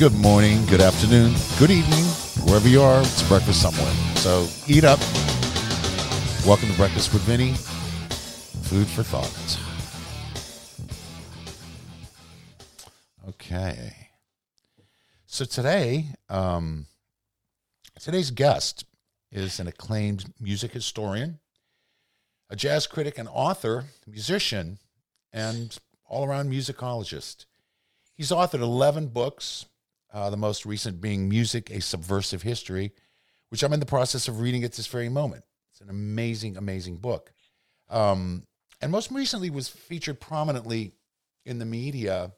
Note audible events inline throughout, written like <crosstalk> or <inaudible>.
Good morning, good afternoon, good evening, wherever you are, it's breakfast somewhere. So eat up. Welcome to Breakfast with Vinny. Food for thought. Okay. So today, um, today's guest is an acclaimed music historian, a jazz critic and author, musician, and all around musicologist. He's authored 11 books, uh, the most recent being Music, A Subversive History, which I'm in the process of reading at this very moment. It's an amazing, amazing book. Um, and most recently was featured prominently in the media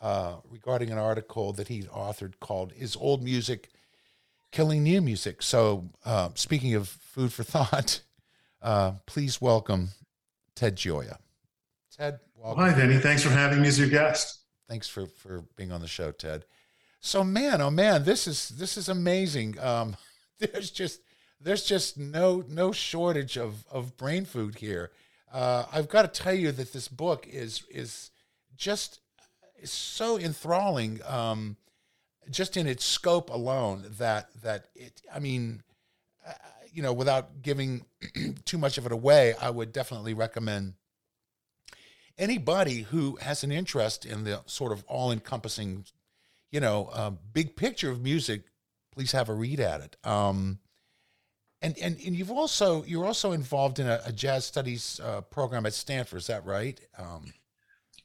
uh, regarding an article that he authored called Is Old Music Killing New Music? So, uh, speaking of food for <laughs> thought, uh, please welcome Ted Gioia. Ted, welcome. Hi, Vinny. Thanks for having me as your guest. Thanks for, for being on the show, Ted. So, man, oh man, this is this is amazing. Um, <laughs> there's just there's just no no shortage of of brain food here. Uh, I've got to tell you that this book is is just is so enthralling, um, just in its scope alone. That that it, I mean, uh, you know, without giving <clears throat> too much of it away, I would definitely recommend anybody who has an interest in the sort of all-encompassing, you know, uh, big picture of music, please have a read at it. Um, and and and you've also you're also involved in a, a jazz studies uh, program at Stanford. Is that right? Um,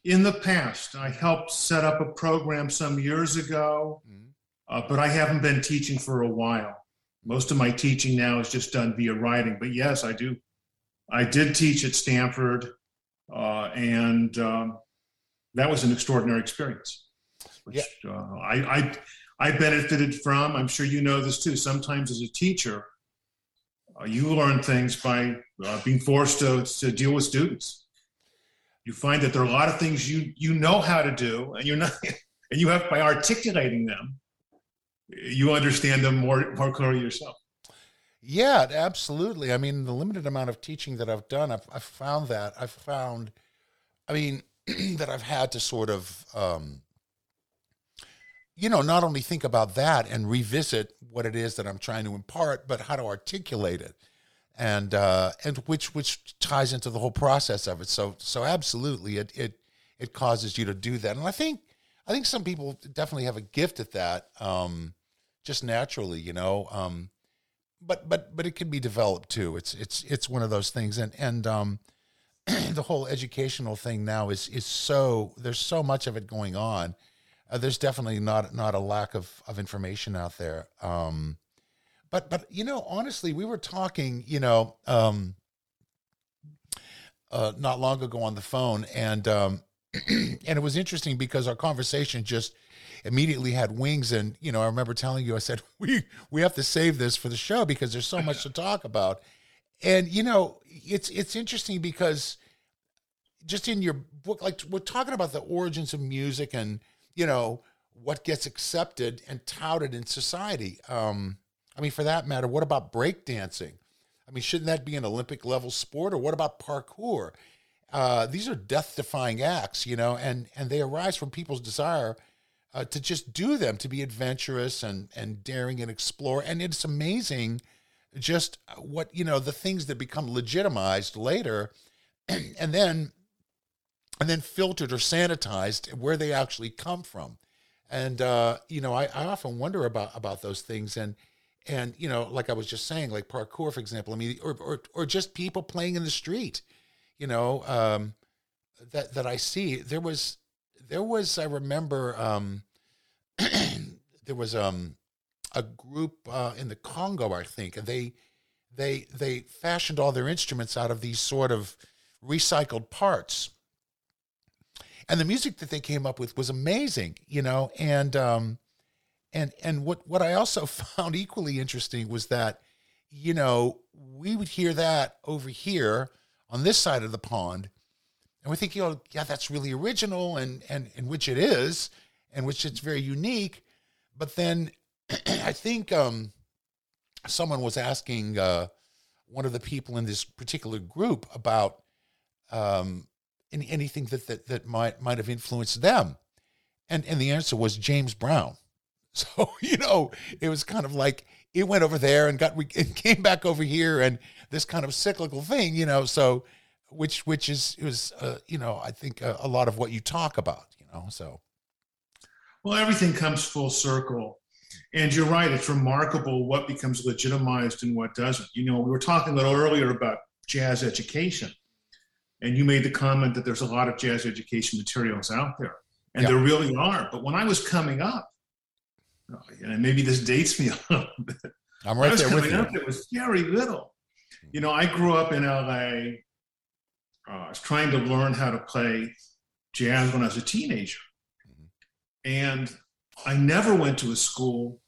in the past, I helped set up a program some years ago, mm-hmm. uh, but I haven't been teaching for a while. Most of my teaching now is just done via writing. But yes, I do. I did teach at Stanford, uh, and um, that was an extraordinary experience, which yeah. uh, I, I I benefited from. I'm sure you know this too. Sometimes as a teacher, uh, you learn things by uh, being forced to, to deal with students. You find that there are a lot of things you you know how to do, and you're not, <laughs> and you have by articulating them, you understand them more more clearly yourself. Yeah, absolutely. I mean, the limited amount of teaching that I've done, I've, I've found that I've found, I mean, <clears throat> that I've had to sort of, um, you know, not only think about that and revisit what it is that I'm trying to impart, but how to articulate it, and uh, and which which ties into the whole process of it. So so absolutely, it it it causes you to do that, and I think I think some people definitely have a gift at that, um, just naturally, you know. Um, but but but it can be developed too. It's it's it's one of those things, and and um, <clears throat> the whole educational thing now is is so there's so much of it going on uh, there's definitely not not a lack of of information out there. Um, but but you know, honestly, we were talking, you know, um, uh, not long ago on the phone, and um, <clears throat> and it was interesting because our conversation just immediately had wings. And you know, I remember telling you, I said <laughs> we we have to save this for the show because there's so much to talk about. And you know, it's it's interesting because just in your book, like we're talking about the origins of music and you know, what gets accepted and touted in society. Um, I mean, for that matter, what about breakdancing? I mean, shouldn't that be an Olympic level sport? Or what about parkour? Uh, these are death defying acts, you know, and, and they arise from people's desire uh, to just do them, to be adventurous and, and daring and explore. And it's amazing just what, you know, the things that become legitimized later. <clears throat> and then and then filtered or sanitized where they actually come from. And uh, you know, I, I often wonder about about those things and and you know, like I was just saying, like parkour, for example. I mean, or or, or just people playing in the street, you know, um, that that I see. There was there was I remember um, <clears throat> there was um, a group uh, in the Congo, I think, and they they they fashioned all their instruments out of these sort of recycled parts and the music that they came up with was amazing, you know, and um, and and what what I also <laughs> found equally interesting was that, you know, we would hear that over here on this side of the pond, and we think, you know, yeah, that's really original, and and and which it is, and which it's very unique, but then <clears throat> I think um, someone was asking uh, one of the people in this particular group about um, any, anything that, that that might might have influenced them? And and the answer was James Brown. <laughs> So, you know, it was kind of like it went over there and got, <laughs> it came back over here and this kind of cyclical thing, you know, so, which, which is, was, uh, you know, I think a, a lot of what you talk about, you know, so. Well, everything comes full circle. And you're right, it's remarkable what becomes legitimized and what doesn't. You know, we were talking a little earlier about jazz education, and you made the comment that there's a lot of jazz education materials out there, and there really are. But when I was coming up, and maybe this dates me a little bit. I'm right there with you. Up, there was very little. You know, I grew up in LA. Uh, I was trying to learn how to play jazz when I was a teenager. Mm-hmm. And I never went to a school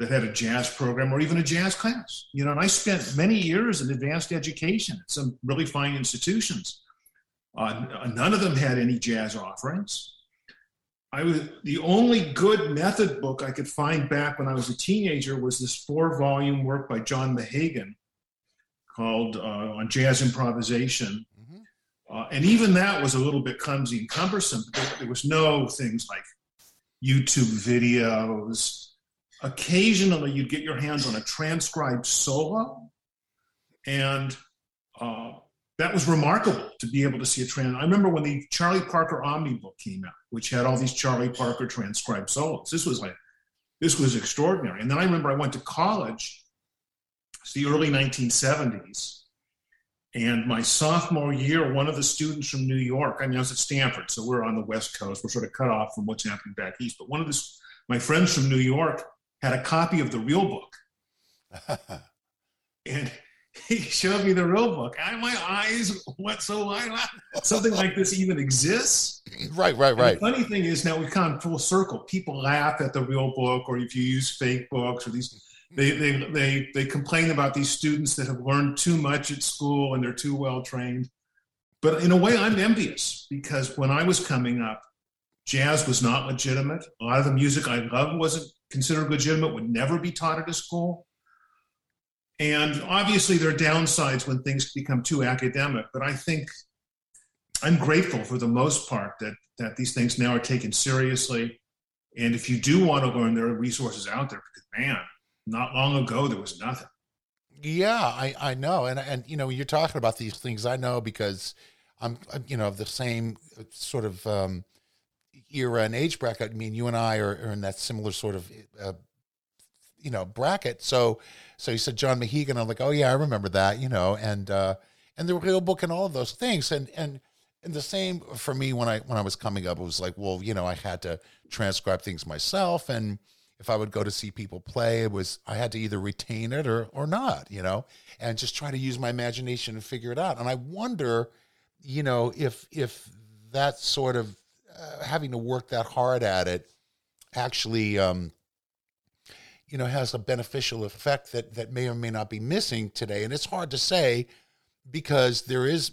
that had a jazz program or even a jazz class. You know, and I spent many years in advanced education at some really fine institutions. Uh, none of them had any jazz offerings. I was the only good method book I could find back when I was a teenager was this four volume work by John Mehegan called uh, on jazz improvisation. Mm-hmm. Uh, and even that was a little bit clumsy and cumbersome. There, there was no things like YouTube videos. Occasionally, you'd get your hands on a transcribed solo, and uh, that was remarkable to be able to see a trend. I remember when the Charlie Parker Omnibook came out, which had all these Charlie Parker transcribed solos. This was like, this was extraordinary. And then I remember I went to college. It's the early 1970s. And my sophomore year, one of the students from New York, I mean, I was at Stanford, so we're on the West Coast. We're sort of cut off from what's happening back east. But one of my friends from New York had a copy of the real book. <laughs> and he showed me the real book. And my eyes went so wide. Something like this even exists. Right, right, right. the funny thing is now we've come full circle. People laugh at the real book, or if you use fake books, or these they they they they complain about these students that have learned too much at school and they're too well trained. But in a way, I'm envious because when I was coming up, jazz was not legitimate. A lot of the music I loved wasn't considered legitimate. Would never be taught at a school. And obviously, there are downsides when things become too academic, but I think I'm grateful for the most part that, that these things now are taken seriously. And if you do want to learn, there are resources out there because, man, not long ago, there was nothing. Yeah, I, I know. And, and, you know, you're talking about these things, I know because I'm, you know, the same sort of um, era and age bracket. I mean, you and I are, are in that similar sort of, uh, you know, bracket. So, so he said John Mehegan. I'm like, oh yeah, I remember that, you know, and uh, and the real book and all of those things. And and and the same for me when I when I was coming up, it was like, well, you know, I had to transcribe things myself, and if I would go to see people play, it was I had to either retain it or or not, you know, and just try to use my imagination and figure it out. And I wonder, you know, if if that sort of uh, having to work that hard at it actually um, you know has a beneficial effect that that may or may not be missing today. And it's hard to say because there is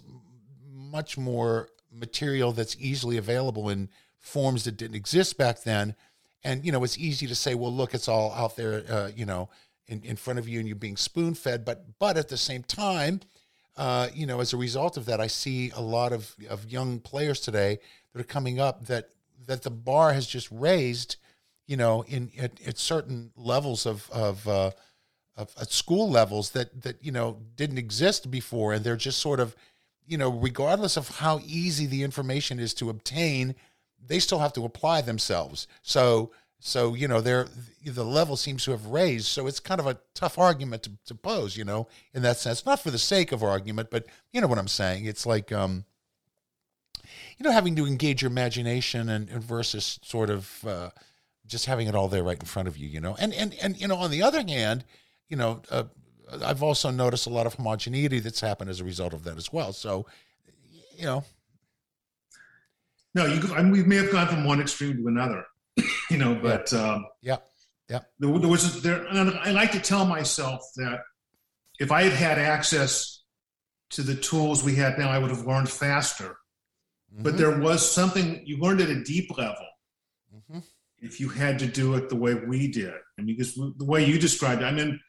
much more material that's easily available in forms that didn't exist back then. And you know it's easy to say well look it's all out there uh, you know in, in front of you and you're being spoon fed but but at the same time uh, you know as a result of that i see a lot of, of young players today that are coming up that that the bar has just raised you know, in at, at certain levels of of, uh, of at school levels that that you know didn't exist before, and they're just sort of, you know, regardless of how easy the information is to obtain, they still have to apply themselves. So so you know, they're the level seems to have raised. So it's kind of a tough argument to, to pose, you know, in that sense. Not for the sake of argument, but you know what I'm saying. It's like um, you know, having to engage your imagination and, and versus sort of uh, just having it all there right in front of you, you know. And and and you know, on the other hand, you know, uh, I've also noticed a lot of homogeneity that's happened as a result of that as well. So, you know. No, you. I mean, we may have gone from one extreme to another, <laughs> you know. But yeah, um, yeah. yeah. There, there was there. And I like to tell myself that if I had had access to the tools we had now, I would have learned faster. Mm-hmm. But there was something you learned at a deep level. Mm-hmm if you had to do it the way we did. I mean, because the way you described it, I mean,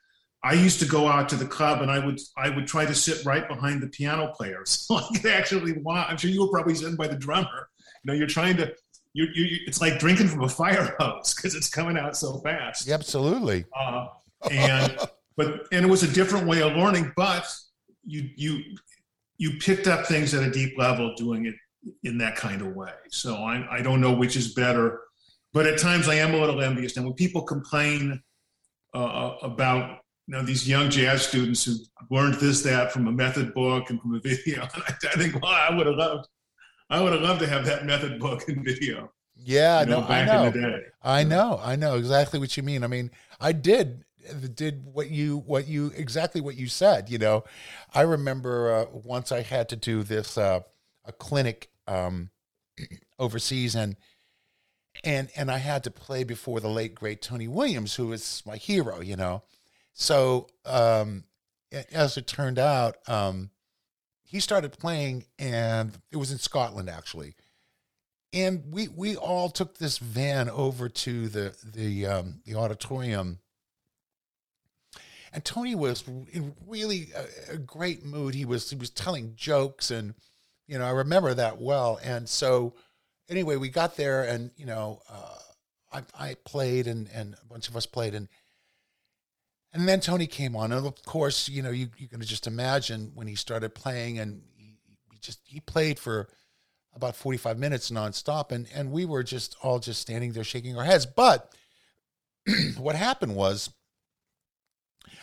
I used to go out to the club and I would I would try to sit right behind the piano player <laughs> so I could actually watch. I'm sure you were probably sitting by the drummer. You know, you're trying to you, you, it's like drinking from a fire <laughs> hose because it's coming out so fast. Absolutely. Uh, and <laughs> but and it was a different way of learning, but you you you picked up things at a deep level doing it in that kind of way. So I I don't know which is better, but at times I am a little envious. And when people complain uh, about you know these young jazz students who learned this that from a method book and from a video, <laughs> I, I think well I would have loved I would have loved to have that method book and video. Yeah, you know, no, I know. I know, I know exactly what you mean. I mean, I did did what you what you exactly what you said. You know, I remember uh, once I had to do this uh, a clinic um, overseas and and and I had to play before the late great Tony Williams, who is my hero. You know, so um, as it turned out, um, he started playing, and it was in Scotland actually. And we we all took this van over to the the um, the auditorium and Tony was in really a, a, great mood. He was he was telling jokes, and you know I remember that well. And so anyway, we got there, and you know uh, I I played, and and a bunch of us played, and and then Tony came on, and of course you know you you can just imagine when he started playing, and he, he just he played for about 45 minutes nonstop. And and we were just all just standing there shaking our heads. But <clears throat> what happened was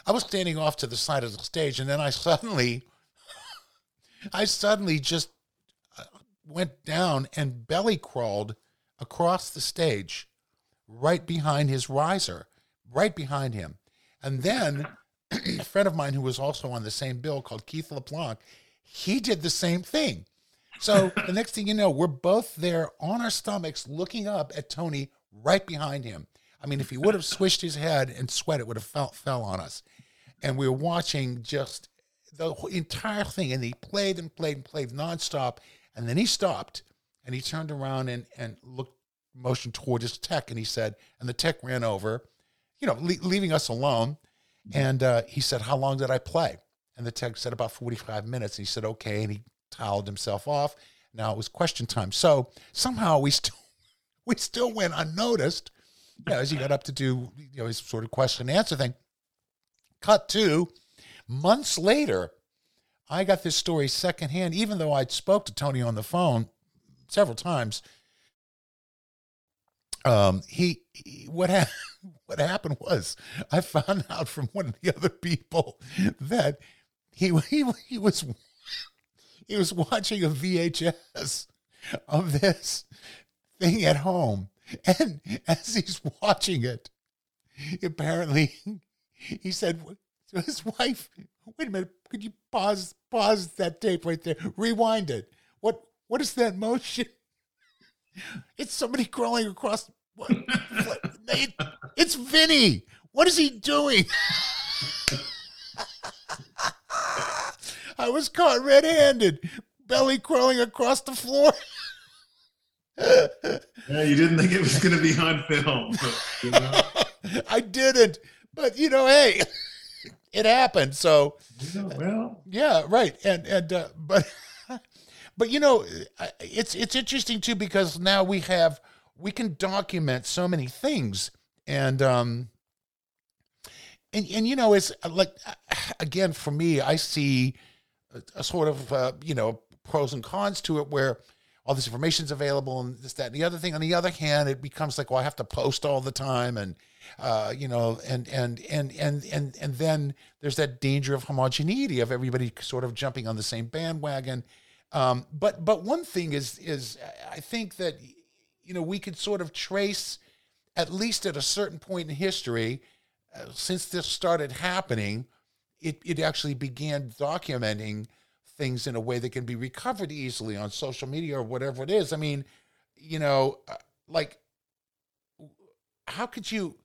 I was standing off to the side of the stage, and then I suddenly, <laughs> I suddenly just went down and belly crawled across the stage, right behind his riser, right behind him. And then a friend of mine who was also on the same bill called Keith LeBlanc, he did the same thing. So the next thing you know, we're both there on our stomachs looking up at Tony right behind him. I mean, if he would have swished his head and sweat, it would have fell, fell on us and we were watching just the entire thing. And he played and played and played nonstop. And then he stopped and he turned around and, and looked, motioned toward his tech. And he said, and the tech ran over, you know, le- leaving us alone. And uh, he said, How long did I play? And the tech said, About 45 minutes. And he said, Okay. And he toweled himself off. Now it was question time. So somehow we still <laughs> we still went unnoticed you know, as he got up to do you know his sort of question and answer thing. Cut to months later, I got this story secondhand, even though I'd spoke to Tony on the phone several times. Um, he, he what ha- <laughs> what happened was I found <laughs> out from one of the other people that he <laughs> he he was he was watching a VHS of this thing at home, and as he's watching it, apparently he said to his wife, "Wait a minute, could you pause pause that tape right there? Rewind it. What what is that motion? <laughs> It's somebody crawling across. What, what, it, it's Vinny. What is he doing?" <laughs> I was caught red-handed, belly crawling across the floor. <laughs> yeah, you didn't think it was going to be on film. But, you know? I didn't. But you know, hey, it happened. So, well, yeah, right. And and uh, but <laughs> but you know, it's it's interesting too because now we have we can document so many things and um and and you know it's like <sighs> again for me I see a, a sort of uh, you know pros and cons to it where all this information is available and this that and the other thing on the other hand it becomes like well I have to post all the time and uh, you know, and and and and and and then there's that danger of homogeneity of everybody sort of jumping on the same bandwagon. Um, but but one thing is is I think that you know we could sort of trace at least at a certain point in history uh, since this started happening, it it actually began documenting things in a way that can be recovered easily on social media or whatever it is. I mean, you know, uh, like how could you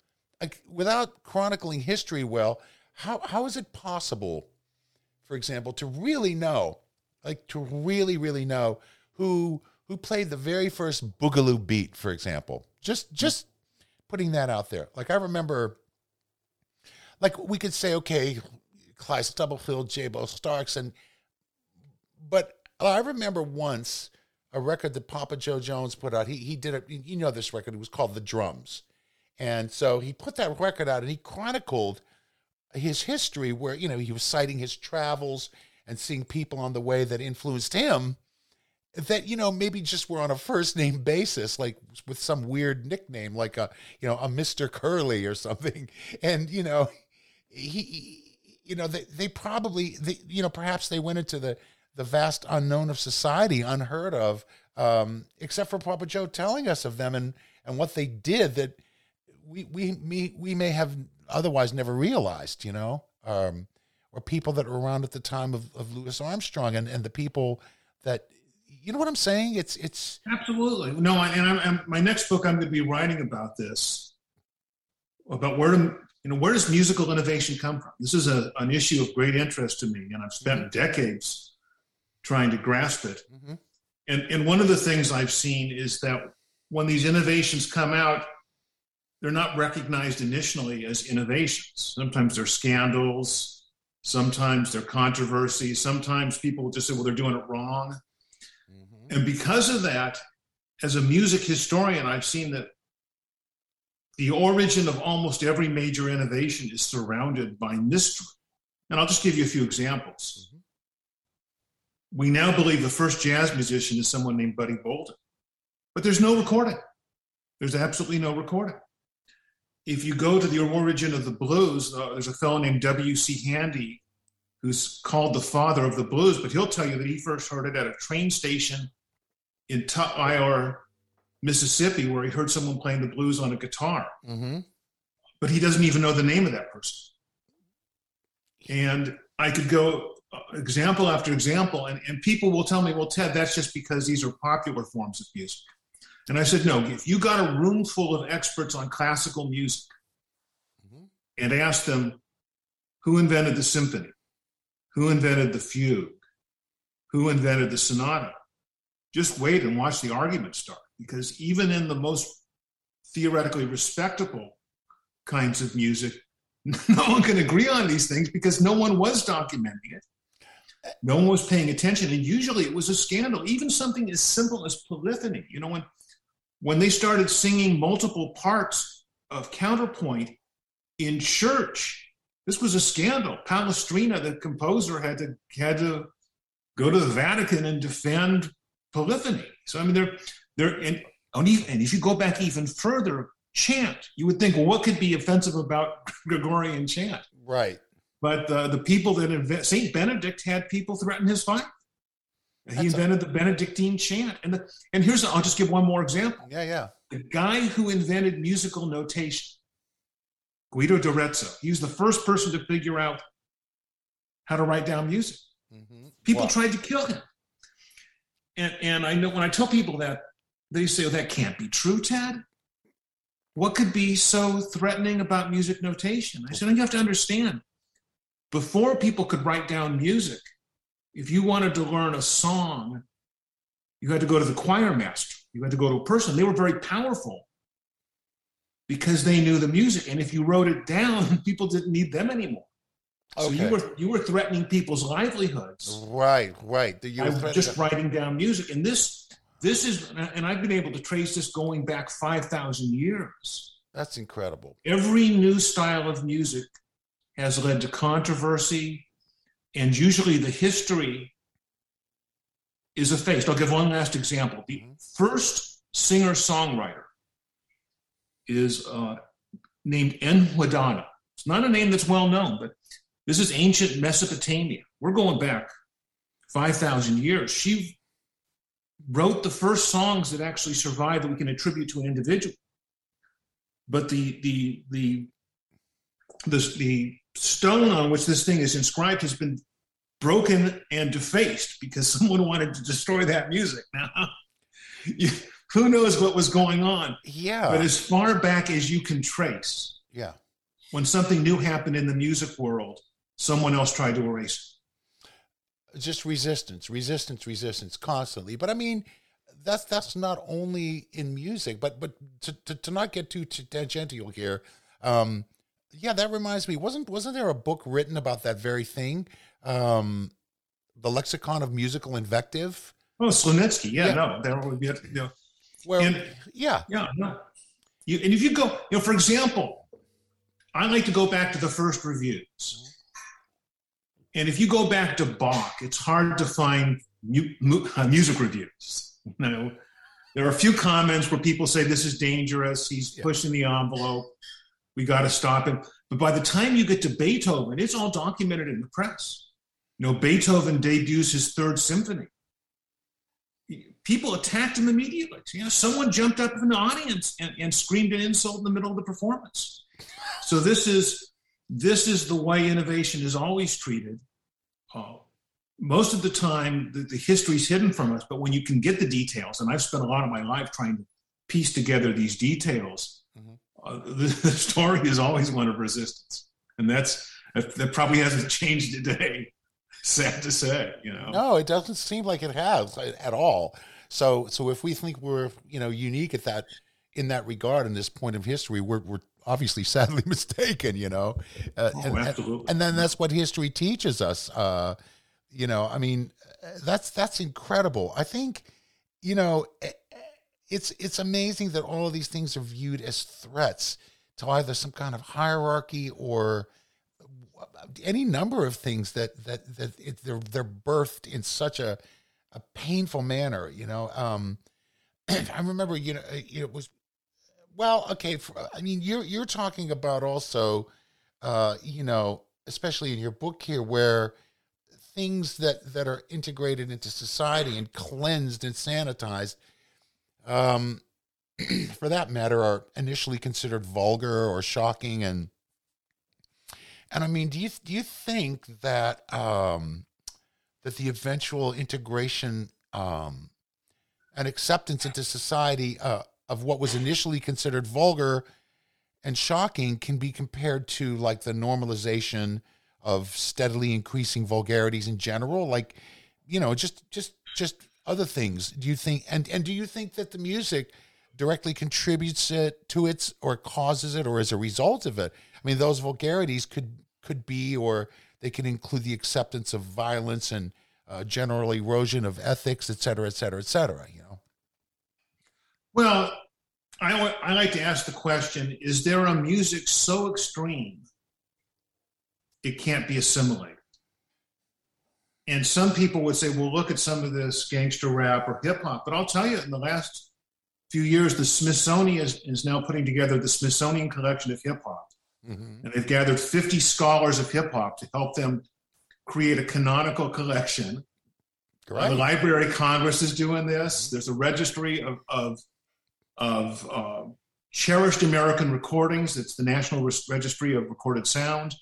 like, without chronicling history well, how how is it possible, for example, to really know, like to really really know who who played the very first boogaloo beat, for example? Just just putting that out there. Like I remember, like we could say, okay, Clyde Stubblefield, J. Jabo Starks, and but I remember once a record that Papa Jo Jones put out. He he did it. You know this record. It was called The Drums, and so he put that record out and he chronicled his history, where you know he was citing his travels and seeing people on the way that influenced him. That you know maybe just were on a first name basis, like with some weird nickname, like a you know a Mister Curly or something, <laughs> and you know he, you know they they probably they, you know perhaps they went into the the vast unknown of society, unheard of, um, except for Papa Jo telling us of them and and what they did that we we we, we may have otherwise never realized, you know, um, or people that were around at the time of, of Louis Armstrong and, and the people that you know what I'm saying? It's it's absolutely no. I, and I'm, I'm, my next book, I'm going to be writing about this, about where to, you know where does musical innovation come from. This is a, an issue of great interest to me, and I've spent mm-hmm. decades trying to grasp it. Mm-hmm. And, and one of the things I've seen is that when these innovations come out, they're not recognized initially as innovations. Sometimes they're scandals, sometimes they're controversies, sometimes people just say, well, they're doing it wrong. Mm-hmm. And because of that, as a music historian, I've seen that the origin of almost every major innovation is surrounded by mystery. And I'll just give you a few examples. We now believe the first jazz musician is someone named Buddy Bolden. But there's no recording. There's absolutely no recording. If you go to the origin of the blues, uh, there's a fellow named W.C. Handy who's called the father of the blues, but he'll tell you that he first heard it at a train station in Tutwiler, Mississippi, where he heard someone playing the blues on a guitar. Mm-hmm. But he doesn't even know the name of that person. And I could go example after example, and, and people will tell me, well, Ted, that's just because these are popular forms of music. And I said, no, if you got a room full of experts on classical music mm-hmm. and asked them who invented the symphony, who invented the fugue, who invented the sonata, just wait and watch the argument start. Because even in the most theoretically respectable kinds of music, <laughs> no one can agree on these things because no one was documenting it. No one was paying attention, and usually it was a scandal. Even something as simple as polyphony. You know, when when they started singing multiple parts of counterpoint in church, this was a scandal. Palestrina, the composer, had to had to go to the Vatican and defend polyphony. So I mean, they're they're and and if you go back even further, chant. You would think, well, what could be offensive about <laughs> Gregorian chant? Right. But uh, the people that invent Saint Benedict had people threaten his life. He invented a- the Benedictine chant, and the, and here's I'll just give one more example. Yeah, yeah. The guy who invented musical notation, Guido d'Arezzo, he was the first person to figure out how to write down music. Mm-hmm. People wow. tried to kill him, and and I know when I tell people that, they say, "Oh, that can't be true, Ted." What could be so threatening about music notation? I said, you have to understand before people could write down music, if you wanted to learn a song, you had to go to the choir master. You had to go to a person. They were very powerful because they knew the music. And if you wrote it down, <laughs> people didn't need them anymore. Okay. So you were you were threatening people's livelihoods. Right, right. You were just writing down music. And this this is and I've been able to trace this going back 5,000 years. That's incredible. Every new style of music has led to controversy, and usually the history is effaced. I'll give one last example. The first singer songwriter is uh, named Enheduanna. It's not a name that's well known, but this is ancient Mesopotamia. We're going back 5,000 years. She wrote the first songs that actually survived that we can attribute to an individual. But the the the the, the stone on which this thing is inscribed has been broken and defaced because <laughs> someone wanted to destroy that music. Now, <laughs> you, who knows what was going on? Yeah. But as far back as you can trace, yeah, when something new happened in the music world, someone else tried to erase it. Just resistance, resistance, resistance, constantly. But I mean, that's that's not only in music, but but to to, to not get too tangential here. Um, yeah, that reminds me. wasn't Wasn't there a book written about that very thing? Um, the lexicon of musical invective. Oh, Slonimsky. Yeah, yeah, no, there would be. You know, well, and, yeah, yeah, no. You, and if you go, you know, for example, I like to go back to the first reviews. And if you go back to Bach, it's hard to find mu- mu- uh, music reviews. <laughs> You know, there are a few comments where people say this is dangerous. He's yeah. pushing the envelope. We got to stop him. But by the time you get to Beethoven, it's all documented in the press. You know, Beethoven debuts his third symphony. People attacked him immediately. You know, someone jumped up in the audience and, and screamed an insult in the middle of the performance. So this is this is the way innovation is always treated. Uh, most of the time, the, the history is hidden from us, but when you can get the details, and I've spent a lot of my life trying to piece together these details. Uh, <laughs> the, the, story is always one of resistance, and that's that probably hasn't <laughs> changed today. Sad to say, you know. No, it doesn't seem like it has at all. So, so if we think we're you know unique at that in that regard in this point of history, we're we're obviously <laughs> sadly mistaken, you know. Uh, oh, and, absolutely. And, then that's what history teaches us. Uh, you know, I mean, that's that's incredible. I think, you know, it's it's amazing that all of these things are viewed as threats to either some kind of hierarchy or any number of things that that that it, they're they're birthed in such a a painful manner. You know, um, <clears throat> I remember, you know, it was well, okay. For, I mean, you're you're talking about also, uh, you know, especially in your book here, where things that that are integrated into society and cleansed and sanitized, um, <clears throat> for that matter, are initially considered vulgar or shocking and. And I mean, do you do you think that um, that the eventual integration um, and acceptance into society uh, of what was initially considered vulgar and shocking can be compared to like the normalization of steadily increasing vulgarities in general like you know just just just other things. Do you think and and do you think that the music directly contributes it to it or causes it or as a result of it? I mean those vulgarities could could be or they can include the acceptance of violence and uh, general erosion of ethics et cetera et cetera et cetera you know? Well I, I like to ask the question is there a music so extreme it can't be assimilated. And some people would say, well, look at some of this gangster rap or hip hop. But I'll tell you, in the last few years, the Smithsonian is, is now putting together the Smithsonian Collection of Hip Hop. Mm-hmm. And they've gathered 50 scholars of hip hop to help them create a canonical collection. Uh, the Library of Congress is doing this. Mm-hmm. There's a registry of, of, of uh, cherished American recordings. It's the National Registry of Recorded Sound.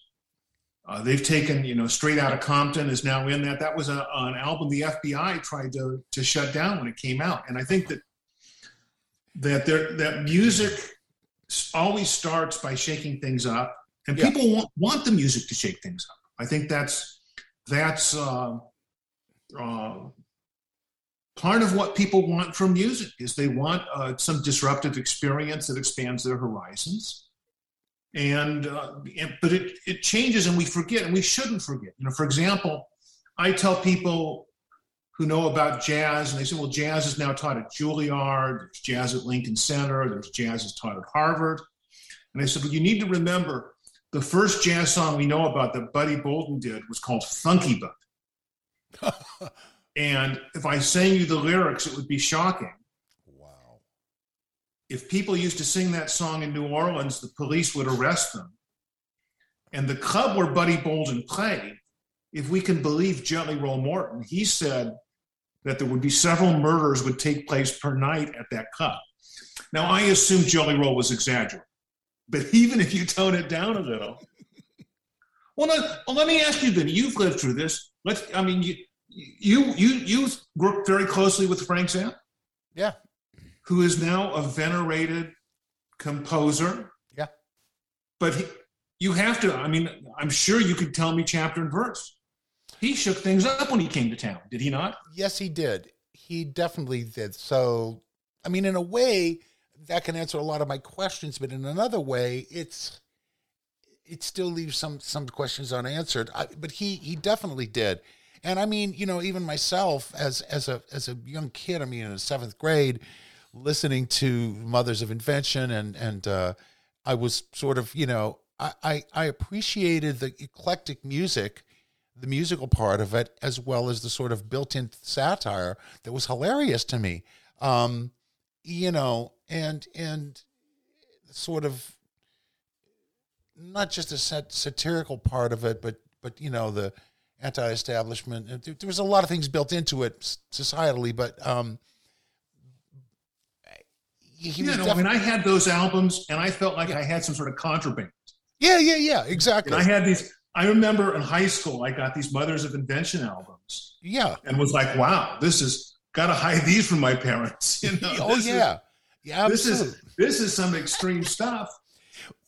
Uh, they've taken, you know, Straight Outta Compton is now in that. That was a, an album the FBI tried to to shut down when it came out, and I think that that there that music always starts by shaking things up, and yeah. people want want the music to shake things up. I think that's that's uh, uh, part of what people want from music is they want uh, some disruptive experience that expands their horizons and, uh, and but it, it changes and we forget and we shouldn't forget. You know for example i tell people who know about jazz and they say well jazz is now taught at juilliard there's jazz at lincoln center there's jazz is taught at harvard. And i said well you need to remember the first jazz song we know about that buddy bolden did was called funky bud. <laughs> And if i sang you the lyrics it would be shocking if people used to sing that song in New Orleans, the police would arrest them. And the club where Buddy Bolden played, if we can believe Jelly Roll Morton, he said that there would be several murders would take place per night at that club. Now, I assume Jelly Roll was exaggerating, but even if you tone it down a little, well, well, let me ask you then. You've lived through this. Let's. I mean, you you you you worked very closely with Frank Zappa. Yeah, who is now a venerated composer. Yeah. But he, you have to, I mean, I'm sure you could tell me chapter and verse. He shook things up when he came to town, did he not? Yes, he did. He definitely did. So, I mean, in a way, that can answer a lot of my questions, but in another way, it's it still leaves some some questions unanswered. I, but he he definitely did, and I mean, you know, even myself as as a as a young kid, I mean, in the seventh grade, listening to Mothers of Invention, and and uh, I was sort of, you know, I, I I appreciated the eclectic music, the musical part of it, as well as the sort of built-in satire that was hilarious to me. Um, you know, and and sort of not just a sat- satirical part of it, but but you know the anti-establishment. There, there was a lot of things built into it societally, but um, he yeah, no, I mean, I had those albums, and I felt like yeah. I had some sort of contraband. Yeah, yeah, yeah, exactly. And I had these. I remember in high school, I got these Mothers of Invention albums. Yeah, and was like, "Wow, this is got to hide these from my parents." <laughs> You know, oh yeah, is, yeah, absolutely. this is this is some extreme stuff.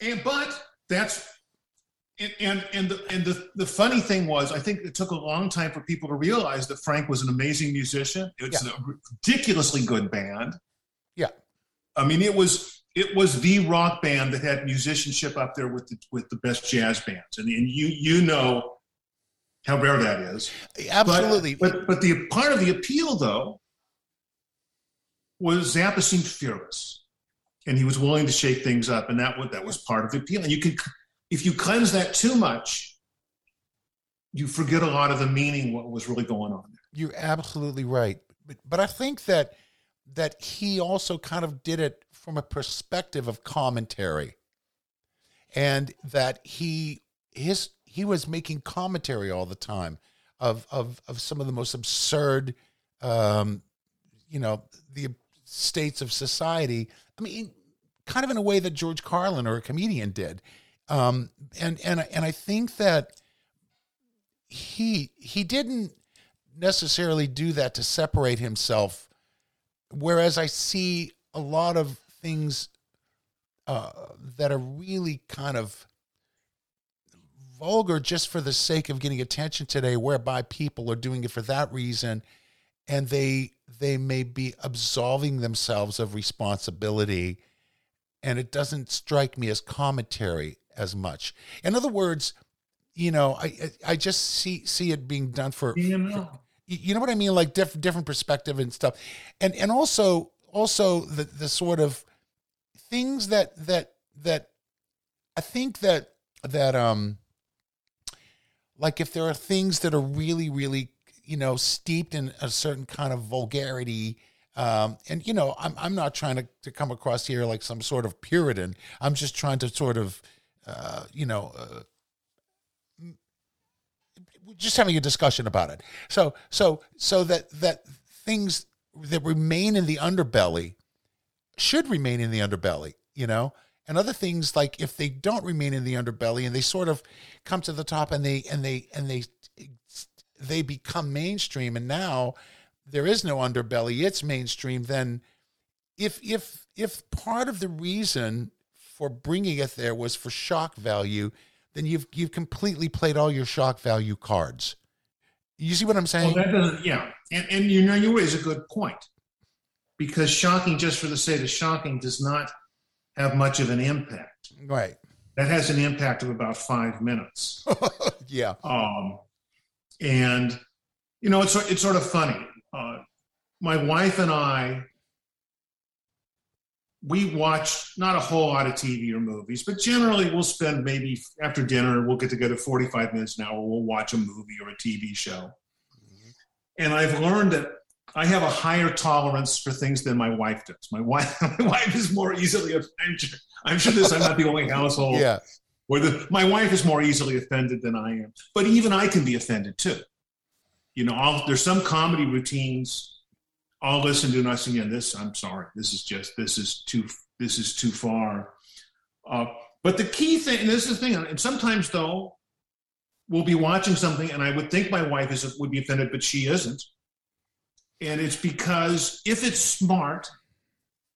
And but that's and and and the and the, the funny thing was, I think it took a long time for people to realize that Frank was an amazing musician. It's yeah. a ridiculously good band. Yeah, I mean, it was it was the rock band that had musicianship up there with the with the best jazz bands, and, and you you know how rare that is. Absolutely. But, but, but the part of the appeal though was Zappa seemed fearless, and he was willing to shake things up, and that was that was part of the appeal. And you could if you cleanse that too much, you forget a lot of the meaning, what was really going on. There. You're absolutely right. But, but I think that that he also kind of did it from a perspective of commentary. And that he his he was making commentary all the time of of of some of the most absurd um you know the states of society. I mean kind of in a way that George Carlin or a comedian did. Um, and and and I think that he he didn't necessarily do that to separate himself. Whereas I see a lot of things uh, that are really kind of vulgar just for the sake of getting attention today, whereby people are doing it for that reason, and they they may be absolving themselves of responsibility, and it doesn't strike me as commentary as much. In other words, you know, I I just see see it being done for for, you know what I mean, like different different perspective and stuff, and and also also the the sort of things that that that I think that that um like if there are things that are really really you know steeped in a certain kind of vulgarity um, and you know I'm I'm not trying to, to come across here like some sort of Puritan. I'm just trying to sort of uh, you know, uh, just having a discussion about it. So, so, so that that things that remain in the underbelly should remain in the underbelly, you know, and other things like if they don't remain in the underbelly and they sort of come to the top and they and they and they they become mainstream and now there is no underbelly it's mainstream then if if if part of the reason for bringing it there was for shock value, then you've you've completely played all your shock value cards. You see what I'm saying? Well, that doesn't, yeah, and and you know you raise a good point because shocking just for the sake of shocking does not have much of an impact. Right. That has an impact of about five minutes. <laughs> yeah. Um, and you know it's it's sort of funny. Uh, my wife and I we watch not a whole lot of TV or movies, but generally we'll spend maybe after dinner, we'll get together 45 minutes an hour, we'll watch a movie or a TV show. Mm-hmm. And I've learned that I have a higher tolerance for things than my wife does. My wife, <laughs> my wife is more easily offended. I'm sure this, I'm not the only household yeah. where the, my wife is more easily offended than I am. But even I can be offended too. You know, I'll, there's some comedy routines I'll listen to nothing again. This, I'm sorry. This is just, this is too, this is too far. Uh, but the key thing, and this is the thing, and sometimes though, we'll be watching something and I would think my wife is would be offended, but she isn't. And it's because if it's smart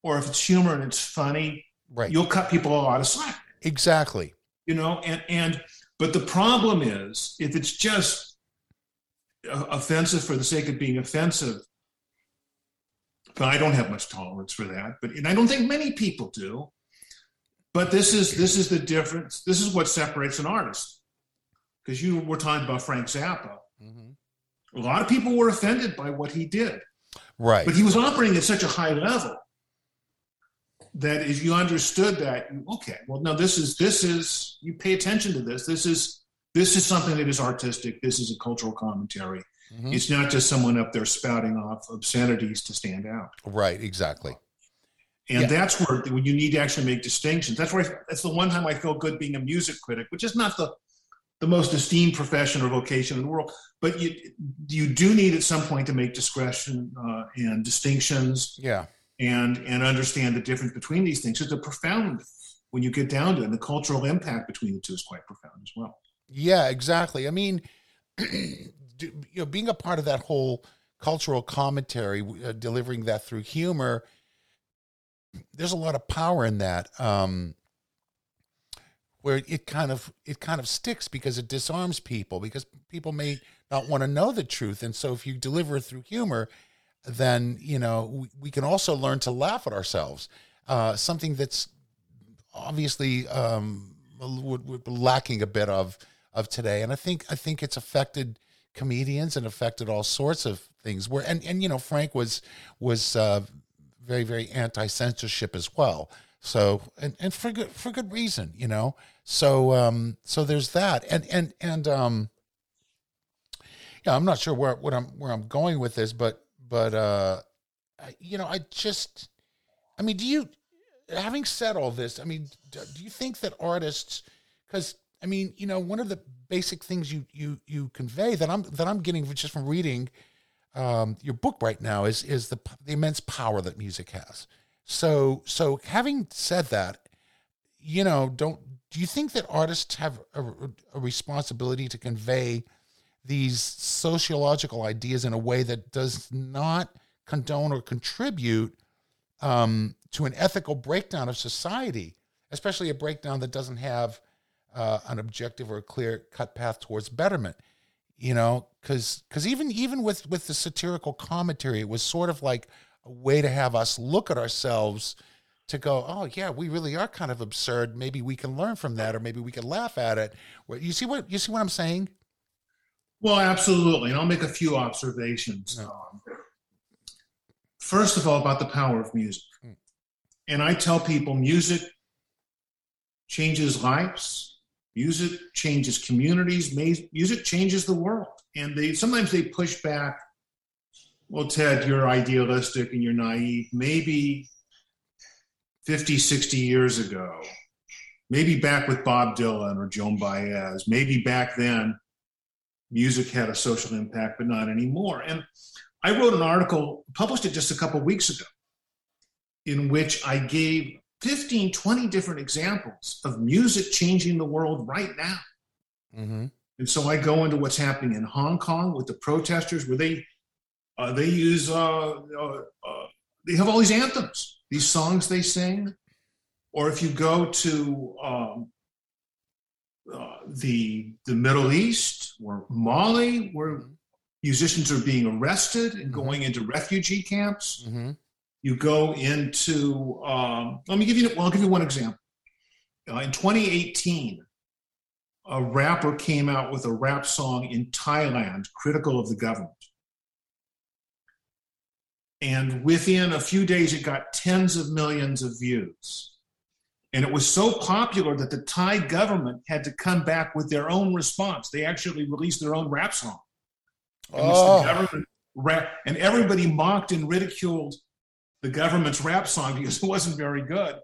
or if it's humor and it's funny, right. you'll cut people a lot of slack. Exactly. You know, and and but the problem is if it's just uh, offensive for the sake of being offensive, but I don't have much tolerance for that. But and I don't think many people do. But this is this is the difference. This is what separates an artist. Because you were talking about Frank Zappa. Mm-hmm. A lot of people were offended by what he did. Right. But he was operating at such a high level that if you understood that, okay, well, no, this is this is you pay attention to this. This is this is something that is artistic. This is a cultural commentary. Mm-hmm. It's not just someone up there spouting off obscenities to stand out. Right. Exactly. And yeah. that's where when you need to actually make distinctions. That's where I, that's the one time I feel good being a music critic, which is not the the most esteemed profession or vocation in the world. But you you do need at some point to make discretion uh, and distinctions. Yeah. And and understand the difference between these things. It's a profound when you get down to it. And the cultural impact between the two is quite profound as well. Yeah, exactly. I mean, <clears throat> you know, being a part of that whole cultural commentary, uh, delivering that through humor, there's a lot of power in that. Um, where it kind of it kind of sticks because it disarms people because people may not want to know the truth and so if you deliver it through humor then you know we, we can also learn to laugh at ourselves uh, something that's obviously um, lacking a bit of of today and i think i think it's affected comedians and affected all sorts of things where and and you know frank was was uh, very very anti censorship as well. So and and for good for good reason you know? So um, so there's that, and and and um, yeah, I'm not sure where what I'm where I'm going with this, but but uh, you know, I just, I mean, do you, having said all this, I mean, do, do you think that artists, because I mean, you know, one of the basic things you you you convey that I'm that I'm getting just from reading um, your book right now is is the the immense power that music has. So so having said that, you know, don't do you think that artists have a, a, responsibility to convey these sociological ideas in a way that does not condone or contribute um, to an ethical breakdown of society, especially a breakdown that doesn't have uh, an objective or a clear cut path towards betterment? You know, because because even even with with the satirical commentary, it was sort of like a way to have us look at ourselves to go, oh yeah, we really are kind of absurd. Maybe we can learn from that, or maybe we can laugh at it. You see what you see what I'm saying? Well, absolutely, and I'll make a few observations. Um, first of all, about the power of music, hmm. and I tell people, music changes lives. Music changes communities. Music changes the world, and they sometimes they push back. Well, Ted, you're idealistic and you're naive. Maybe 50, 60 years ago, maybe back with Bob Dylan or Joan Baez, maybe back then music had a social impact, but not anymore. And I wrote an article, published it just a couple weeks ago, in which I gave 15, 20 different examples of music changing the world right now. Mm-hmm. And so I go into what's happening in Hong Kong with the protesters, where they uh, they use uh, uh, uh they have all these anthems these songs they sing, or if you go to um, uh, the the Middle East or Mali, where musicians are being arrested and mm-hmm. going into refugee camps. Mm-hmm. You go into. Um, let me give you. Well, I'll give you one example. Uh, in 2018, a rapper came out with a rap song in Thailand critical of the government. And within a few days, it got tens of millions of views. And it was so popular that the Thai government had to come back with their own response. They actually released their own rap song. Oh. Rap, and everybody mocked and ridiculed the government's rap song because it wasn't very good.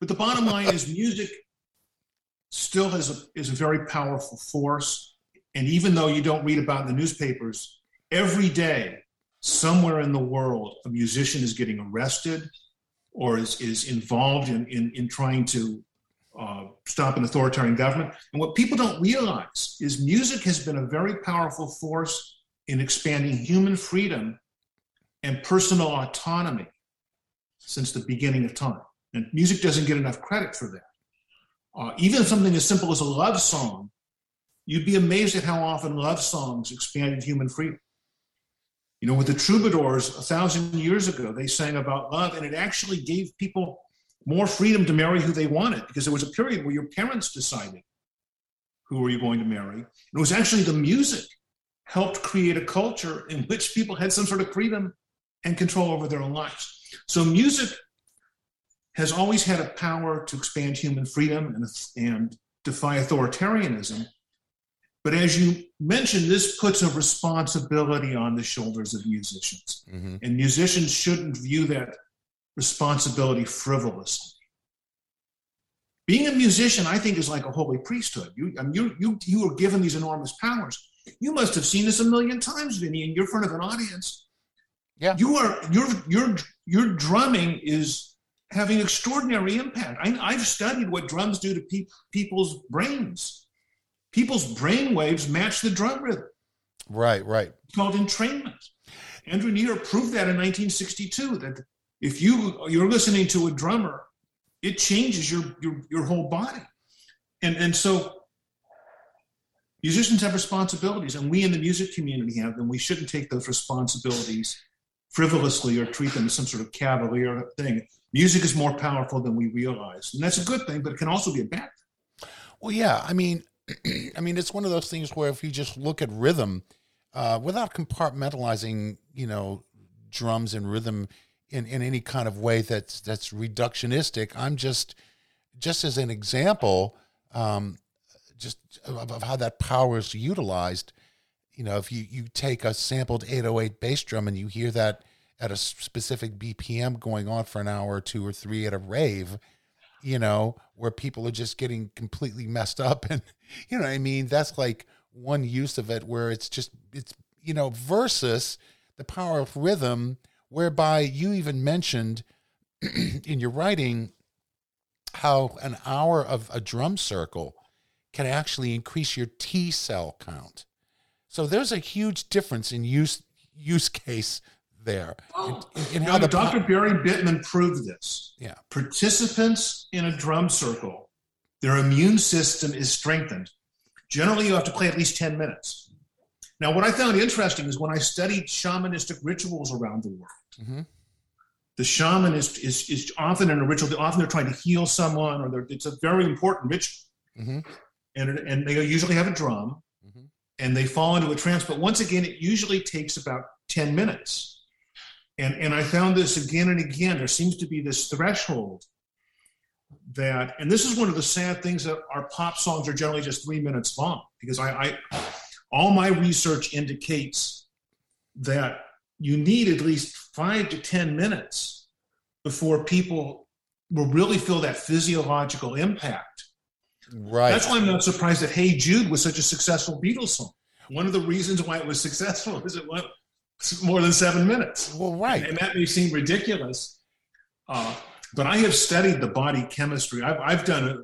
But the bottom line is music still has a, is a very powerful force. And even though you don't read about in the newspapers, every day somewhere in the world, a musician is getting arrested or is, is involved in, in, in trying to uh, stop an authoritarian government. And what people don't realize is music has been a very powerful force in expanding human freedom and personal autonomy since the beginning of time. And music doesn't get enough credit for that. Uh, even something as simple as a love song, you'd be amazed at how often love songs expanded human freedom. You know, with the troubadours a thousand years ago, they sang about love, and it actually gave people more freedom to marry who they wanted because there was a period where your parents decided who were you going to marry. And it was actually the music helped create a culture in which people had some sort of freedom and control over their own lives. So music has always had a power to expand human freedom and, and defy authoritarianism. But as you mentioned, this puts a responsibility on the shoulders of musicians. Mm-hmm. And musicians shouldn't view that responsibility frivolously. Being a musician, I think, is like a holy priesthood. You, I mean, you, you, you are given these enormous powers. You must have seen this a million times, Vinny, and you're in front of an audience. Yeah. You are your your your drumming is having extraordinary impact. I, have studied what drums do to pe- people's brains. People's brain waves match the drum rhythm. Right, right. It's called entrainment. Andrew Neher proved that in 1962 that if you you're listening to a drummer, it changes your your, your whole body. And and so musicians have responsibilities, and we in the music community have them. We shouldn't take those responsibilities frivolously or treat them as some sort of cavalier thing. Music is more powerful than we realize, and that's a good thing, but it can also be a bad thing. Well, yeah, I mean, <clears throat> I mean, it's one of those things where if you just look at rhythm uh, without compartmentalizing, you know, drums and rhythm in, in any kind of way that's that's reductionistic, I'm just just as an example, um, just of, of how that power is utilized you know, if you, you take a sampled 808 bass drum and you hear that at a specific BPM going on for an hour or two or three at a rave, you know, where people are just getting completely messed up. <laughs> And, you know, I mean, that's like one use of it where it's just, it's, you know, versus the power of rhythm, whereby you even mentioned <clears throat> in your writing how an hour of a drum circle can actually increase your T cell count. So there's a huge difference in use use case there. Oh. In, in the Dr. Barry Bittman proved this. Yeah. Participants in a drum circle, their immune system is strengthened. Generally, you have to play at least 10 minutes. Now, what I found interesting is when I studied shamanistic rituals around the world, mm-hmm. the shaman is, is, is often in a ritual, often they're trying to heal someone, or it's a very important ritual. Mm-hmm. And, and they usually have a drum and they fall into a trance. But once again, it usually takes about 10 minutes. And, and I found this again and again. There seems to be this threshold that, and this is one of the sad things that our pop songs are generally just three minutes long because I, I all my research indicates that you need at least five to 10 minutes before people will really feel that physiological impact Right. That's why I'm not surprised that Hey Jude was such a successful Beatles song. One of the reasons why it was successful is it went more than seven minutes. Well, right. And, and that may seem ridiculous, uh, but I have studied the body chemistry. I've, I've done a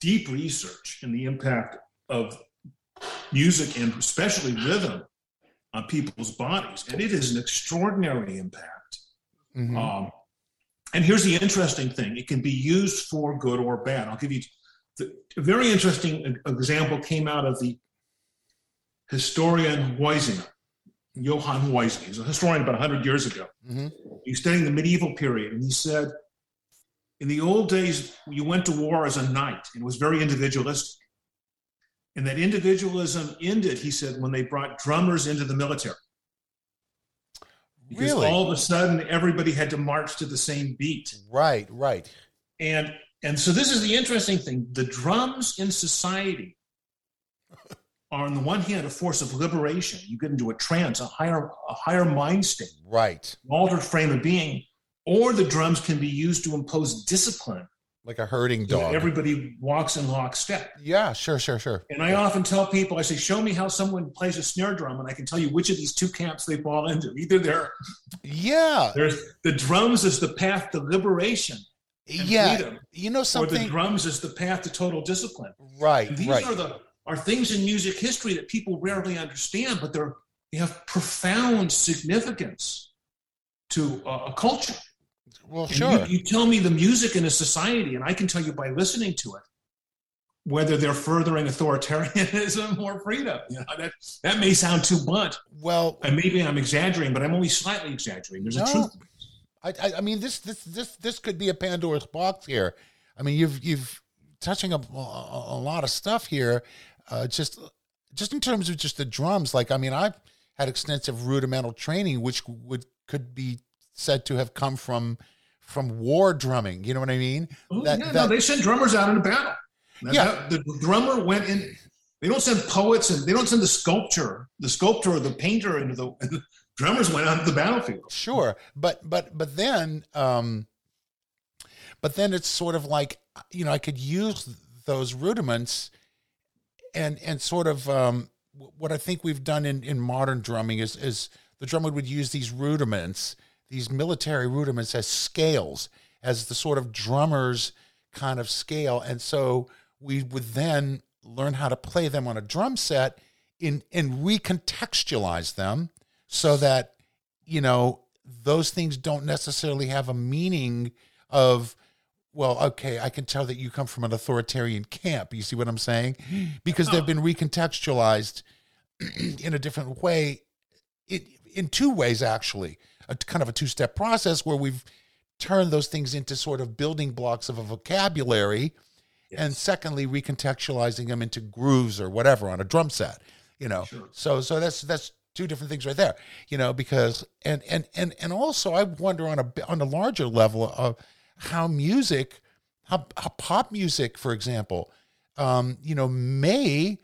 deep research in the impact of music and especially rhythm on people's bodies, and it is an extraordinary impact. Mm-hmm. Um, and here's the interesting thing: it can be used for good or bad. I'll give you a very interesting example came out of the historian Huizinga, Johan Huizinga. He's a historian about 100 years ago. Mm-hmm. He's studying the medieval period, and he said, in the old days, you went to war as a knight, and it was very individualistic. And that individualism ended, he said, when they brought drummers into the military. Because really? all of a sudden, everybody had to march to the same beat. Right, right. And and so this is the interesting thing. The drums in society are on the one hand a force of liberation. You get into a trance, a higher, a higher mind state. Right. altered frame of being. Or the drums can be used to impose discipline. Like a herding dog. everybody walks in lockstep. Yeah, sure, sure, sure. And I often tell people, I say, show me how someone plays a snare drum, and I can tell you which of these two camps they fall into. Either they're Yeah. There's the drums is the path to liberation yeah, freedom, you know something. Or the drums is the path to total discipline. Right. And these right. are the are things in music history that people rarely understand, but they're they have profound significance to uh, a culture. Well, and sure. You, you tell me the music in a society, and I can tell you by listening to it whether they're furthering authoritarianism <laughs> or freedom. You know, that that may sound too blunt. Well, and maybe I'm exaggerating, but I'm only slightly exaggerating. There's no, a truth. I, I, mean, this this this this could be a Pandora's box here. I mean, you've you've touching a, a, a lot of stuff here. Uh, just just in terms of just the drums, like I mean, I've had extensive rudimental training, which would could be said to have come from from war drumming. You know what I mean? Oh, that, yeah, that, no, they sent drummers out into battle. That, yeah, the drummer went in. They don't send poets and they don't send the sculptor, the sculptor or the painter into the drummers went to the battlefield. Sure, but but but then, um, but then it's sort of like you know I could use those rudiments, and and sort of um, what I think we've done in in modern drumming is is the drummer would use these rudiments, these military rudiments as scales, as the sort of drummer's kind of scale, and so we would then learn how to play them on a drum set in and recontextualize them so that you know those things don't necessarily have a meaning of well okay i can tell that you come from an authoritarian camp. You see what i'm saying? <gasps> Because they've been recontextualized <clears throat> in a different way it, in two ways actually. A kind of a two-step process where we've turned those things into sort of building blocks of a vocabulary yes. and secondly recontextualizing them into grooves or whatever on a drum set you know? Sure. so so that's that's two different things right there you know because and and and and also i wonder on a on a larger level of how music how, how pop music for example um you know may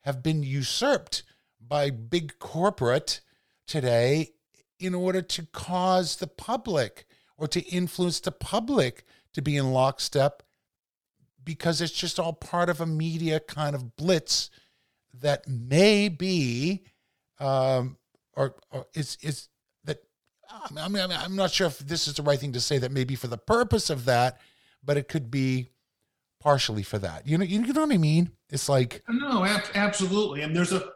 have been usurped by big corporate today in order to cause the public or to influence the public to be in lockstep because it's just all part of a media kind of blitz that may be, um, or, or is is that I mean, I mean I'm not sure if this is the right thing to say that maybe for the purpose of that, but it could be partially for that. You know, you know what I mean? It's like no, absolutely. And there's a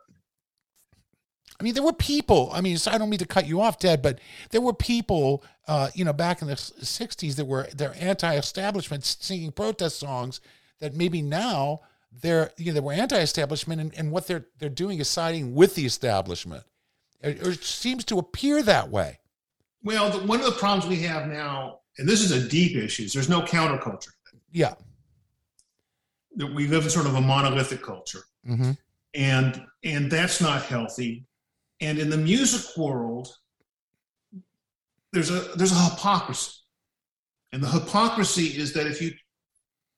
I mean, there were people. I mean, so I don't mean to cut you off, Ted, but there were people, uh, you know, back in the '60s that were they're anti-establishment, singing protest songs. That maybe now they're you know they were anti-establishment, and, and what they're they're doing is siding with the establishment. It, it seems to appear that way. Well, the, one of the problems we have now, and this is a deep issue, is there's no counterculture. Yeah, we live in sort of a monolithic culture, mm-hmm. and and that's not healthy and in the music world, there's a there's a hypocrisy. And the hypocrisy is that if you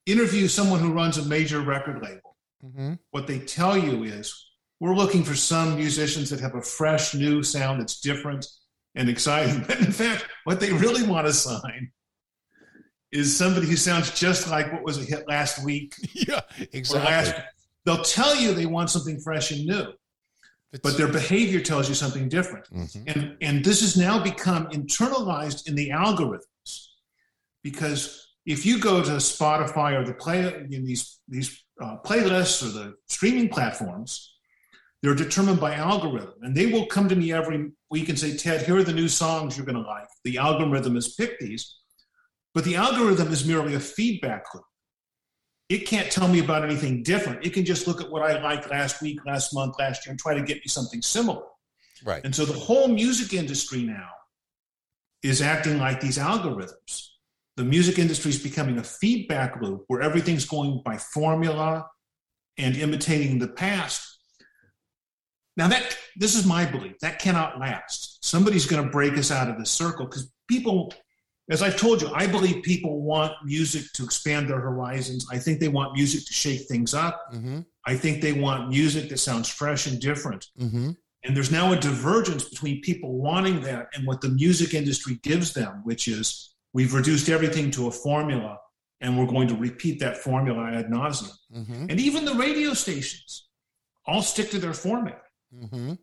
interview someone who runs a major record label, mm-hmm. what they tell you is we're looking for some musicians that have a fresh new sound that's different and exciting. But <laughs> in fact, what they really want to sign is somebody who sounds just like what was a hit last week. <laughs> Yeah, exactly. Last, they'll tell you they want something fresh and new but their behavior tells you something different. Mm-hmm. And, and this has now become internalized in the algorithms because if you go to Spotify or the play in these, these uh, playlists or the streaming platforms, they're determined by algorithm. And they will come to me every week and say, Ted, here are the new songs you're going to like. The algorithm has picked these. But the algorithm is merely a feedback loop it can't tell me about anything different. It can just look at what I liked last week, last month, last year, and try to get me something similar. Right. And so the whole music industry now is acting like these algorithms. The music industry is becoming a feedback loop where everything's going by formula and imitating the past. Now that this is my belief that cannot last. Somebody's going to break us out of this circle because people as I've told you, I believe people want music to expand their horizons. I think they want music to shake things up. Mm-hmm. I think they want music that sounds fresh and different. Mm-hmm. And there's now a divergence between people wanting that and what the music industry gives them, which is we've reduced everything to a formula and we're going to repeat that formula ad nauseum. Mm-hmm. And even the radio stations all stick to their format. Mm-hmm.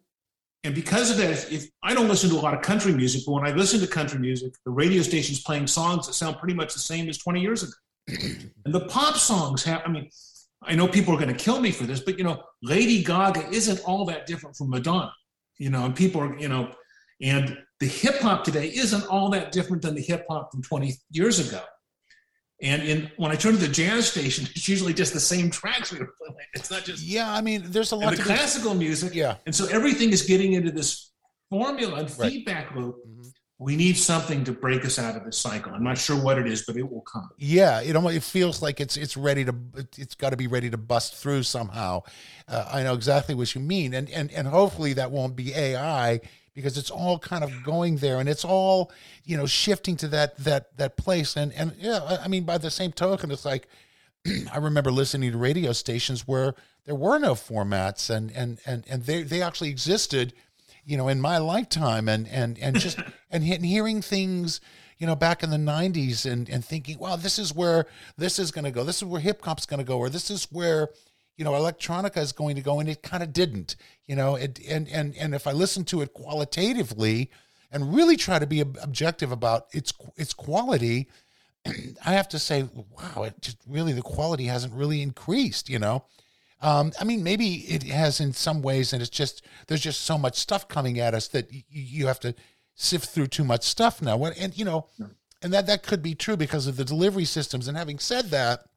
And because of that, if, if, I don't listen to a lot of country music, but when I listen to country music, the radio station's playing songs that sound pretty much the same as 20 years ago. <clears throat> and the pop songs have, I mean, I know people are going to kill me for this, but you know, Lady Gaga isn't all that different from Madonna, you know, and people are, you know, and the hip hop today isn't all that different than the hip hop from 20 years ago. And in when I turn to the jazz station, <laughs> it's usually just the same tracks we were playing. It's not just yeah. I mean, there's a lot of the classical music. Yeah, and so everything is getting into this formula and right. feedback loop, mm-hmm. we need something to break us out of this cycle. I'm not sure what it is, but it will come. Yeah, it almost it feels like it's it's ready to it's got to be ready to bust through somehow. Uh, I know exactly what you mean, and and and hopefully that won't be AI because it's all kind of going there, and it's all you know shifting to that that that place. And and yeah, I mean by the same token, it's like <clears throat> I remember listening to radio stations where there were no formats, and and and and they they actually existed you know, in my lifetime and, and, and just, <laughs> and hearing things, you know, back in the 90s and, and thinking, wow, this is where this is going to go. This is where hip hop's going to go, or this is where, you know, electronica is going to go. And it kind of didn't, you know, it, and, and, and if I listen to it qualitatively and really try to be objective about its, its quality, <clears throat> I have to say, wow, it just really, the quality hasn't really increased, you know? Um, I mean, maybe it has in some ways, and it's just there's just so much stuff coming at us that y- you have to sift through too much stuff now. And you know, and that that could be true because of the delivery systems. And having said that,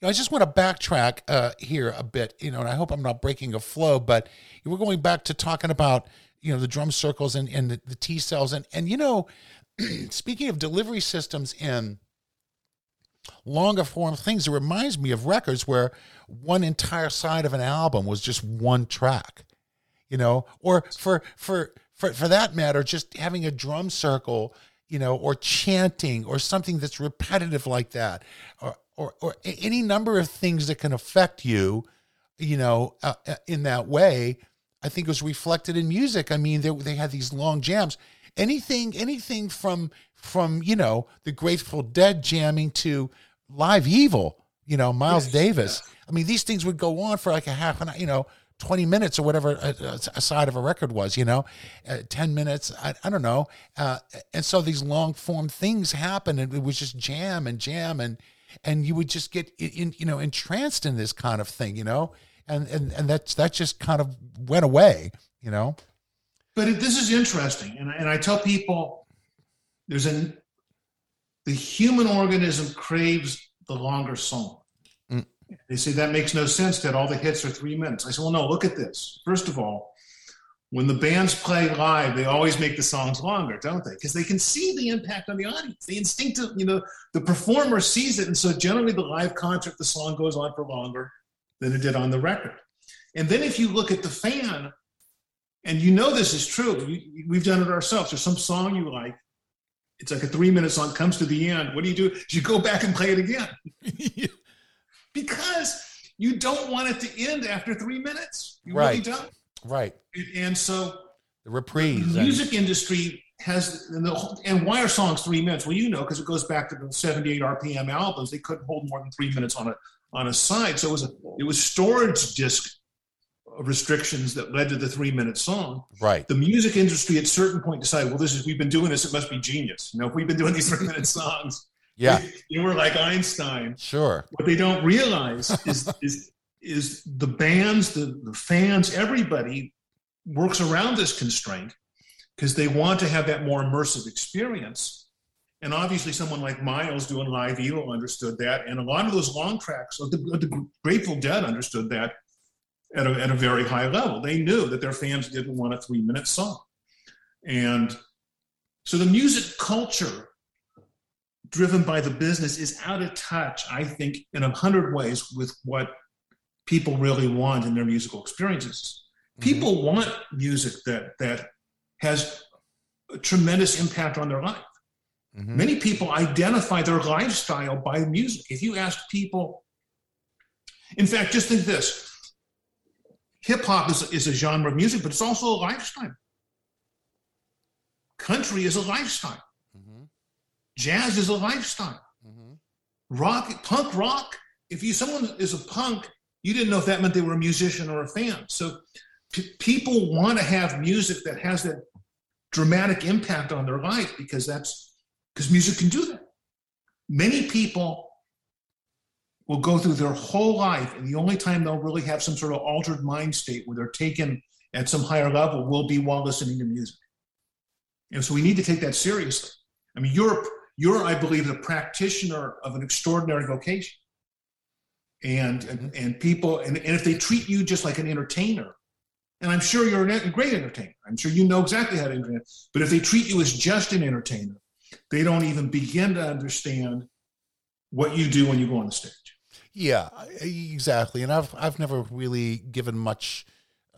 you know, I just want to backtrack uh, here a bit. You know, and I hope I'm not breaking a flow, but we're going back to talking about you know the drum circles and and the, the T cells and and you know, <clears throat> speaking of delivery systems in longer form things. It reminds me of records where one entire side of an album was just one track, you know, or for for for for that matter, just having a drum circle, you know, or chanting or something that's repetitive like that, or or, or any number of things that can affect you, you know, uh, uh in that way. I think was reflected in music. I mean, they they had these long jams. Anything, anything from from you know the Grateful Dead jamming to Live Evil, you know Miles yes, Davis. Yeah. I mean, these things would go on for like a half an hour, you know, 20 minutes or whatever a, a side of a record was, you know, uh, 10 minutes, I, I don't know. Uh, and so these long form things happen and it was just jam and jam and, and you would just get in, you know, entranced in this kind of thing, you know, and, and, and that's, that just kind of went away, you know? But it, this is interesting. And, and I tell people there's an the human organism craves the longer song. Mm. They say that makes no sense that all the hits are three minutes. I say, well, no, look at this. First of all, when the bands play live, they always make the songs longer, don't they? Because they can see the impact on the audience. The instinctive, you know, the performer sees it. And so generally the live concert, the song goes on for longer than it did on the record. And then if you look at the fan, and you know this is true, we've done it ourselves. There's some song you like, it's like a three minute song comes to the end. What do you do? You go back and play it again. <laughs> because you don't want it to end after three minutes. You right. really don't. Right. And so the reprise. The music and... industry has and, the, and why are songs three minutes? Well, you know, because it goes back to the 78 RPM albums. They couldn't hold more than three minutes on a on a side. So it was a it was storage disc restrictions that led to the three minute song. Right. The music industry at certain point decided, well, this is we've been doing this, it must be genius. You know, if we've been doing these three minute <laughs> songs, yeah, you were like Einstein. Sure. What they don't realize is is is the bands, the, the fans, everybody works around this constraint because they want to have that more immersive experience. And obviously, someone like Miles doing Live Evil understood that. And a lot of those long tracks, the, the Grateful Dead understood that at a, at a very high level. They knew that their fans didn't want a three minute song. And so the music culture driven by the business is out of touch, I think, in a hundred ways with what people really want in their musical experiences. Mm-hmm. People want music that that has a tremendous impact on their life. Mm-hmm. Many people identify their lifestyle by music. If you ask people, in fact, just think this hip hop is, is a genre of music, but it's also a lifestyle. Country is a lifestyle. Mm-hmm. Jazz is a lifestyle. Mm-hmm. Rock, punk rock. If you someone is a punk, you didn't know if that meant they were a musician or a fan. So p- people want to have music that has that dramatic impact on their life because that's because music can do that. Many people will go through their whole life, and the only time they'll really have some sort of altered mind state where they're taken at some higher level will be while listening to music. And so we need to take that seriously. I mean, you're you're, I believe, the practitioner of an extraordinary vocation. And mm-hmm. and people, and, and if they treat you just like an entertainer, and I'm sure you're a great entertainer. I'm sure you know exactly how to entertain. But if they treat you as just an entertainer, they don't even begin to understand what you do when you go on the stage. Yeah, exactly. And I've I've never really given much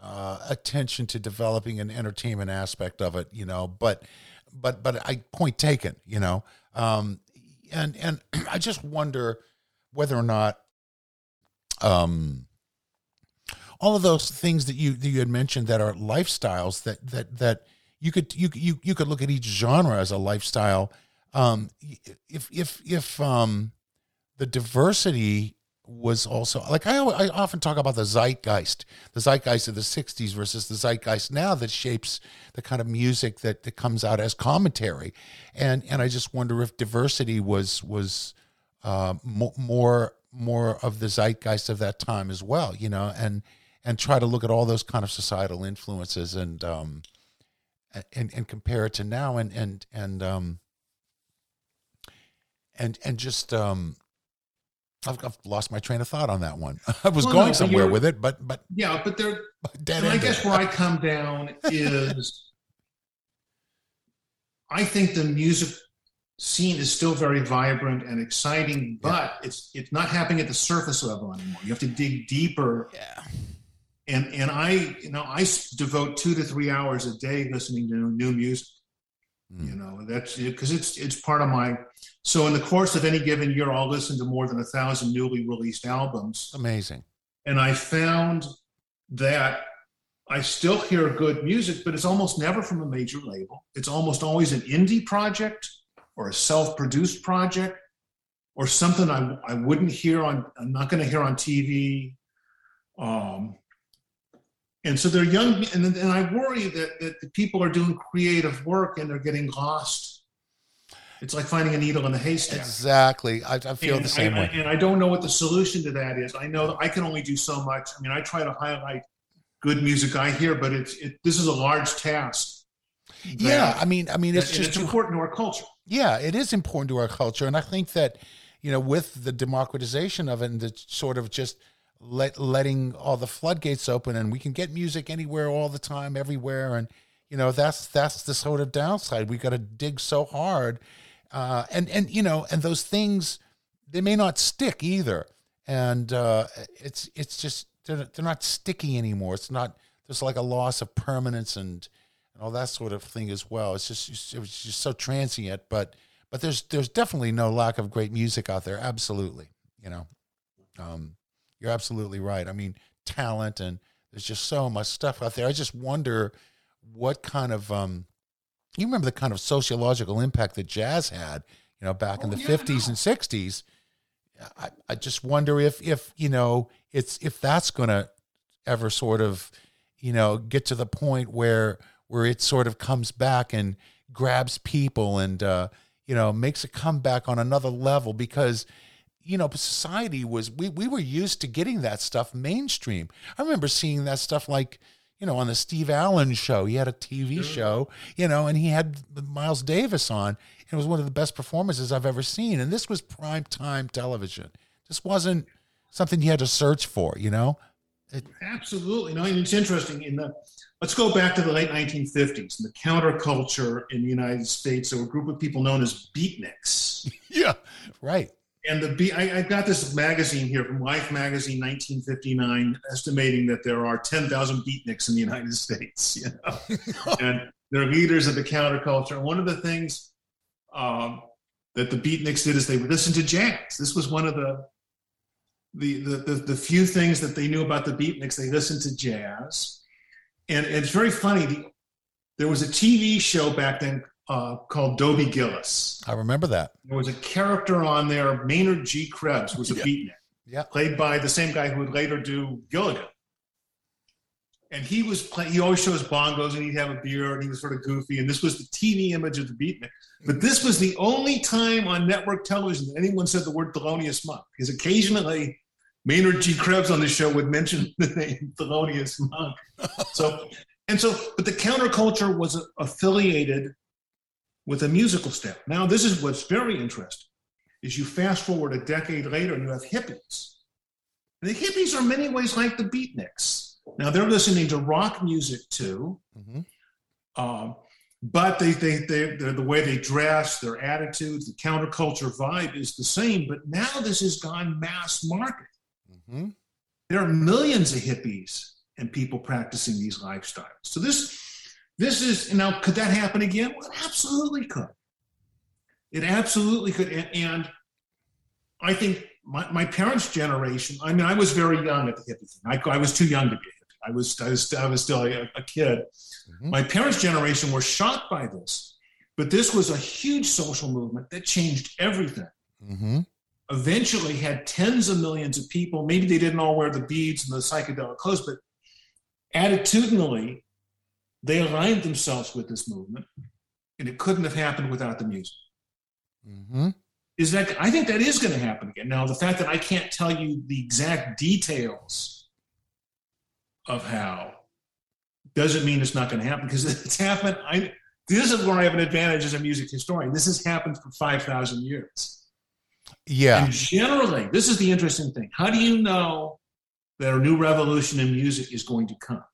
uh, attention to developing an entertainment aspect of it, you know. But but but I point taken, you know. Um, and and <clears throat> I just wonder whether or not um all of those things that you that you had mentioned that are lifestyles that that that you could you you you could look at each genre as a lifestyle. Um if if if um the diversity was also like I, I often talk about the zeitgeist the zeitgeist of the 60s versus the zeitgeist now that shapes the kind of music that, that comes out as commentary. And and i just wonder if diversity was was uh, more more of the zeitgeist of that time as well you know and and try to look at all those kind of societal influences and um and and compare it to now and and and um and and just um I've, I've lost my train of thought on that one. <laughs> I was well, going no, somewhere with it, but but yeah, but there. <laughs> And I guess where I come down <laughs> is, I think the music scene is still very vibrant and exciting, but yeah. it's it's not happening at the surface level anymore. You have to dig deeper. Yeah and and I you know I devote two to three hours a day listening to new music. Mm. You know that's because it's it's part of my. So in the course of any given year, I'll listen to more than a thousand newly released albums. Amazing. And I found that I still hear good music, but it's almost never from a major label. It's almost always an indie project or a self-produced project or something I, I wouldn't hear on, I'm not going to hear on TV. Um, and so they're young and, and i worry that, that the people are doing creative work and they're getting lost. It's like finding a needle in a haystack. Exactly. I, I feel and the same I, way. and i don't know what the solution to that is. I know that i can only do so much. I mean i try to highlight good music i hear but it's it, this is a large task. That, yeah i mean i mean it's just it's important to our culture yeah it is important to our culture and i think that you know with the democratization of it and the sort of just let letting all the floodgates open and we can get music anywhere all the time everywhere and you know that's that's the sort of downside. We got to dig so hard uh, and and you know and those things they may not stick either and uh, it's it's just they're, they're not sticky anymore. It's not there's like a loss of permanence and and all that sort of thing as well it's just it was just so transient but but there's there's definitely no lack of great music out there absolutely you know um you're absolutely right. I mean, talent and there's just so much stuff out there. I just wonder what kind of um you remember the kind of sociological impact that jazz had, you know, back oh, in the yeah, 50s and 60s. I, I just wonder if if, you know, it's if that's going to ever sort of, you know, get to the point where where it sort of comes back and grabs people and uh, you know, makes a comeback on another level because you know, society was we we were used to getting that stuff mainstream. I remember seeing that stuff like, you know, on the Steve Allen show. He had a TV sure. show, you know, and he had Miles Davis on. And It was one of the best performances I've ever seen. And this was prime time television. This wasn't something you had to search for, you know? It, Absolutely. No, and it's interesting. In the let's go back to the late 1950s and the counterculture in the United States. There were a group of people known as beatniks. <laughs> yeah, right and the B, I, I got this magazine here from Life Magazine, 1959, estimating that there are 10,000 beatniks in the United <laughs> States. You know, <laughs> and they're leaders of the counterculture. And one of the things um, that the beatniks did is they listened to jazz. This was one of the the, the the, the few things that they knew about the beatniks. They listened to jazz, and, and it's very funny. The, there was a TV show back then uh, called Dobie Gillis. I remember that. There was a character on there, Maynard G. Krebs was a yeah. beatnik. Yeah. Played by the same guy who would later do Gilligan. And he was playing, he always shows bongos and he'd have a beer and he was sort of goofy. And this was the TV image of the beatnik. But this was the only time on network television that anyone said the word Thelonious Monk. Because occasionally Maynard G. Krebs on the show would mention <laughs> the name Thelonious Monk. So, and so, but the counterculture was affiliated with a musical step. Now, this is what's very interesting, is you fast forward a decade later and you have hippies. And the hippies are in many ways like the beatniks. Now they're listening to rock music too. Mm-hmm. Um, but they, they, they, the way they dress, their attitudes, the counterculture vibe is the same. But now this has gone mass market. Mm-hmm. There are millions of hippies and people practicing these lifestyles. So this, this is now. Could that happen again? Well, it absolutely could. It absolutely could. And, and I think my, my, parents' generation. I mean, I was very young at the hippie thing. I, I was too young to be a hippie. I was, I was, I was still a, a kid. Mm-hmm. My parents' generation were shocked by this, but this was a huge social movement that changed everything. Mm-hmm. Eventually, had tens of millions of people. Maybe they didn't all wear the beads and the psychedelic clothes, but attitudinally, they aligned themselves with this movement, and it couldn't have happened without the music. Mm-hmm. Is that I think that is going to happen again. Now, the fact that I can't tell you the exact details of how doesn't mean it's not going to happen because <laughs> it's happened. I this is where I have an advantage as a music historian. This has happened for five thousand years. Yeah. And generally, this is the interesting thing. How do you know that a new revolution in music is going to come?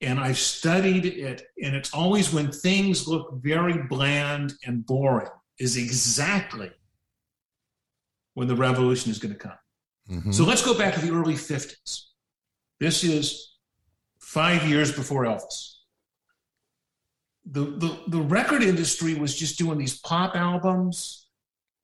And I've studied it, and it's always when things look very bland and boring, is exactly when the revolution is going to come. Mm-hmm. So let's go back to the early 50s. This is five years before Elvis. The, the, the record industry was just doing these pop albums,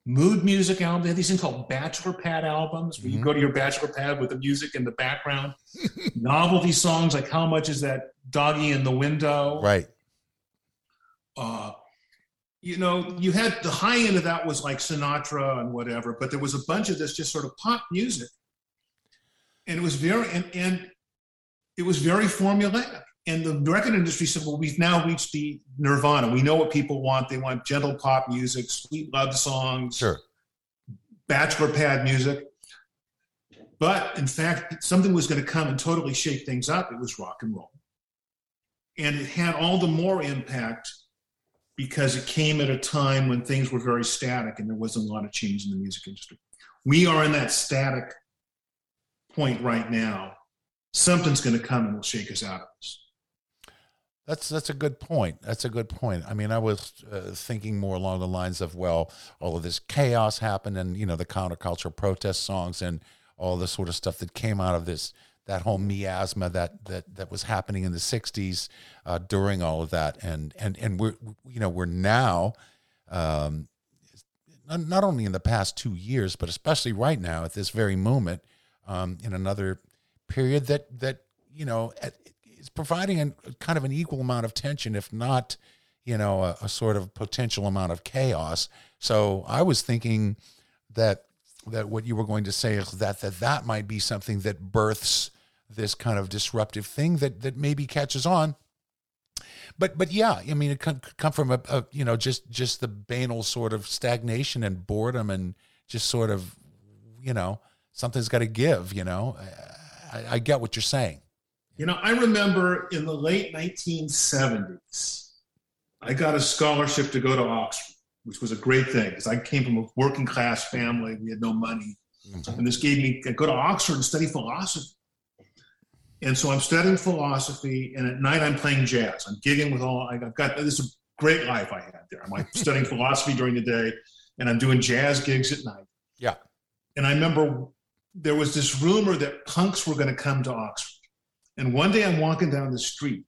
mood music albums. They had these things called bachelor pad albums, where mm-hmm. you go to your bachelor pad with the music in the background. <laughs> Novelty songs like "How much is that doggy in the window?" Right. Uh, you know, you had the high end of that was like Sinatra and whatever, but there was a bunch of this just sort of pop music, and it was very and and it was very formulaic. And the record industry said, well, we've now reached the nirvana. We know what people want. They want gentle pop music, sweet love songs, sure. bachelor pad music. But in fact, something was going to come and totally shake things up. It was rock and roll. And it had all the more impact because it came at a time when things were very static and there wasn't a lot of change in the music industry. We are in that static point right now something's going to come and will shake us out. That's that's a good point. That's a good point. I mean, I was uh, thinking more along the lines of well, all of this chaos happened, and you know the counterculture protest songs and all the sort of stuff that came out of this that whole miasma that that that was happening in the '60s uh, during all of that, and and and we're you know we're now. Um, not only in the past two years, but especially right now at this very moment, um, in another period that that you know is providing a kind of an equal amount of tension, if not, you know, a, a sort of potential amount of chaos. So I was thinking that that what you were going to say is that that that might be something that births this kind of disruptive thing that that maybe catches on but but yeah i mean it could come from a, a, you know just just the banal sort of stagnation and boredom and just sort of you know something's got to give you know I, I get what you're saying. You know, I remember in the late 1970s, I got a scholarship to go to Oxford, which was a great thing because I came from a working class family. We had no money. Mm-hmm. And this gave me, I go to Oxford and study philosophy. And so I'm studying philosophy, and at night I'm playing jazz. I'm gigging with all, I've got this is a great life I had there. I'm like studying philosophy during the day, and I'm doing jazz gigs at night. Yeah. And I remember there was this rumor that punks were going to come to Oxford. And one day I'm walking down the street,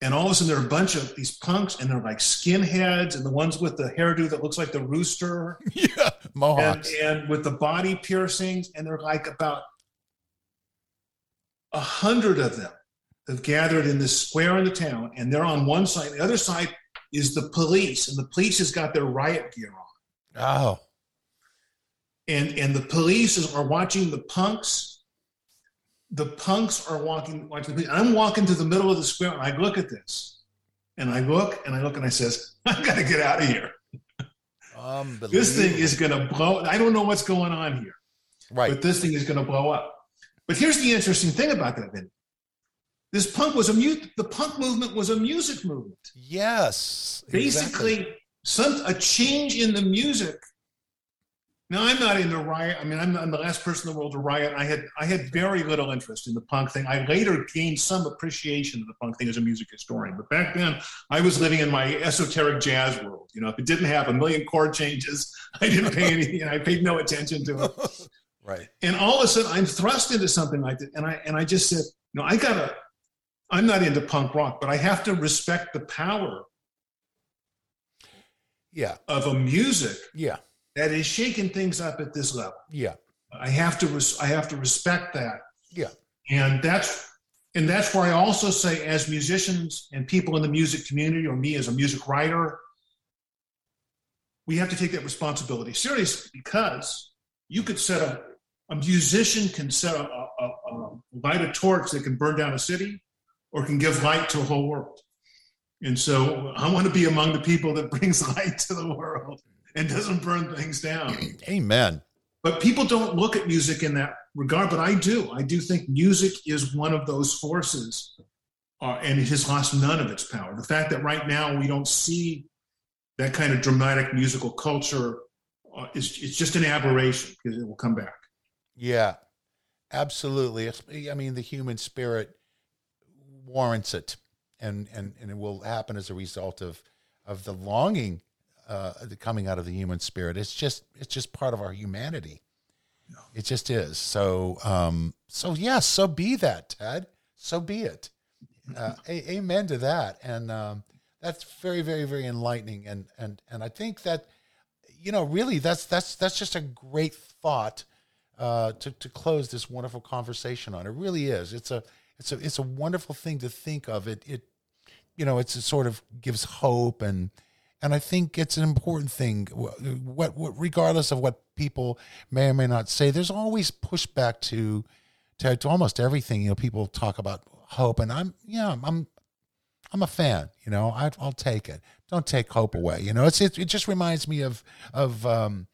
and all of a sudden there are a bunch of these punks, and they're like skinheads, and the ones with the hairdo that looks like the rooster. <laughs> Yeah, mohawks. And, and with the body piercings, and they're like about a hundred of them have gathered in this square in the town, and they're on one side. The other side is the police, and the police has got their riot gear on. Oh and and the police are watching the punks. The punks are walking I'm walking to the middle of the square and I look at this. And I look and I look and I says, <laughs> I've gotta get out of here. this thing is gonna blow. I don't know what's going on here. Right. But this thing is gonna blow up. But here's the interesting thing about that video. This punk was a mute. The punk movement was a music movement. Yes. Basically, exactly. some a change in the music Now I'm not into riot. I mean, I'm, I'm, the last person in the world to riot. I had I had very little interest in the punk thing. I later gained some appreciation of the punk thing as a music historian, but back then I was living in my esoteric jazz world. You know, if it didn't have a million chord changes, <laughs> I didn't pay any. You know, I paid no attention to it. <laughs> right. And all of a sudden, I'm thrust into something like that, and I and I just said, no, I gotta. I'm not into punk rock, but I have to respect the power. Yeah. Of a music. Yeah that is shaking things up at this level. Yeah. I have to res- I have to respect that. Yeah. And that's and that's where I also say as musicians and people in the music community or me as a music writer we have to take that responsibility seriously because you could set a a musician can set a, a, a light a torch that can burn down a city or can give light to a whole world. And so I want to be among the people that <laughs> brings light to the world and doesn't burn things down. <clears throat> Amen. But people don't look at music in that regard, but I do. I do think music is one of those forces, uh, and it has lost none of its power. The fact that right now we don't see that kind of dramatic musical culture uh, is it's just an aberration because it will come back. Yeah, absolutely. I mean, the human spirit warrants it, and and and it will happen as a result of of the longing uh, coming out of the human spirit. It's just it's just part of our humanity. It just is. So um, so yes, yeah, so be that, Ted. So be it. Uh, <laughs> a- amen to that. And um, that's very very very enlightening. And and and I think that you know really that's that's that's just a great thought uh, to to close this wonderful conversation on. It really is. It's a it's a it's a wonderful thing to think of. It it you know it's it sort of gives hope and and I think it's an important thing. What, what, regardless of what people may or may not say, there's always pushback to, to, to almost everything. You know, people talk about hope, and I'm yeah, I'm I'm a fan. You know, I, will take it. Don't take hope away. You know, it's it, it just reminds me of of um,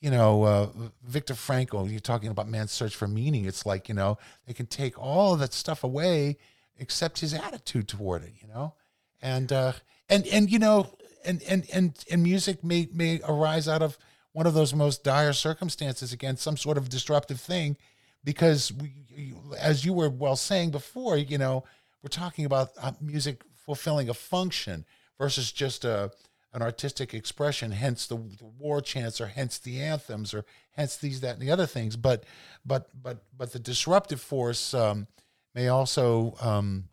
you know uh, Frankl. You're talking about man's search for meaning. It's like you know they can take all that stuff away except his attitude toward it. You know, and uh, and and you know and and and and music may may arise out of one of those most dire circumstances again some sort of disruptive thing because we, as you were well saying before you know we're talking about uh, music fulfilling a function versus just a an artistic expression hence the, the war chants or hence the anthems or hence these that and the other things. But but but but the disruptive force um, may also um,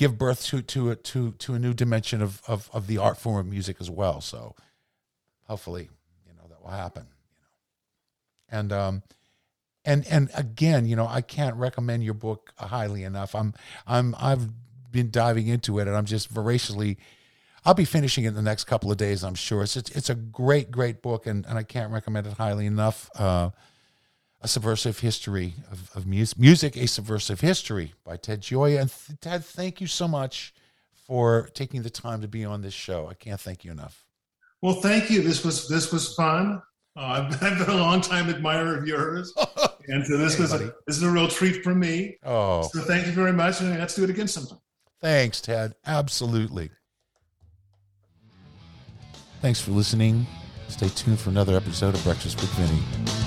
give birth to to a, to to a new dimension of, of of the art form of music as well. So hopefully, you know, that will happen. You know, and um, and and again, you know, I can't recommend your book highly enough. I'm I'm I've been diving into it, and I'm just voraciously. I'll be finishing it in the next couple of days. I'm sure it's it's, it's a great great book, and, and I can't recommend it highly enough. Uh, a Subversive History of, of music, music, A Subversive History by Ted Gioia. And th- Ted, thank you so much for taking the time to be on this show. I can't thank you enough. Well, thank you. This was this was fun. Uh, I've, I've, been a long time admirer of yours, <laughs> and so this hey, was a, this is a real treat for me. Oh, so thank you very much, and let's do it again sometime. Thanks, Ted. Absolutely. Thanks for listening. Stay tuned for another episode of Breakfast with Vinny.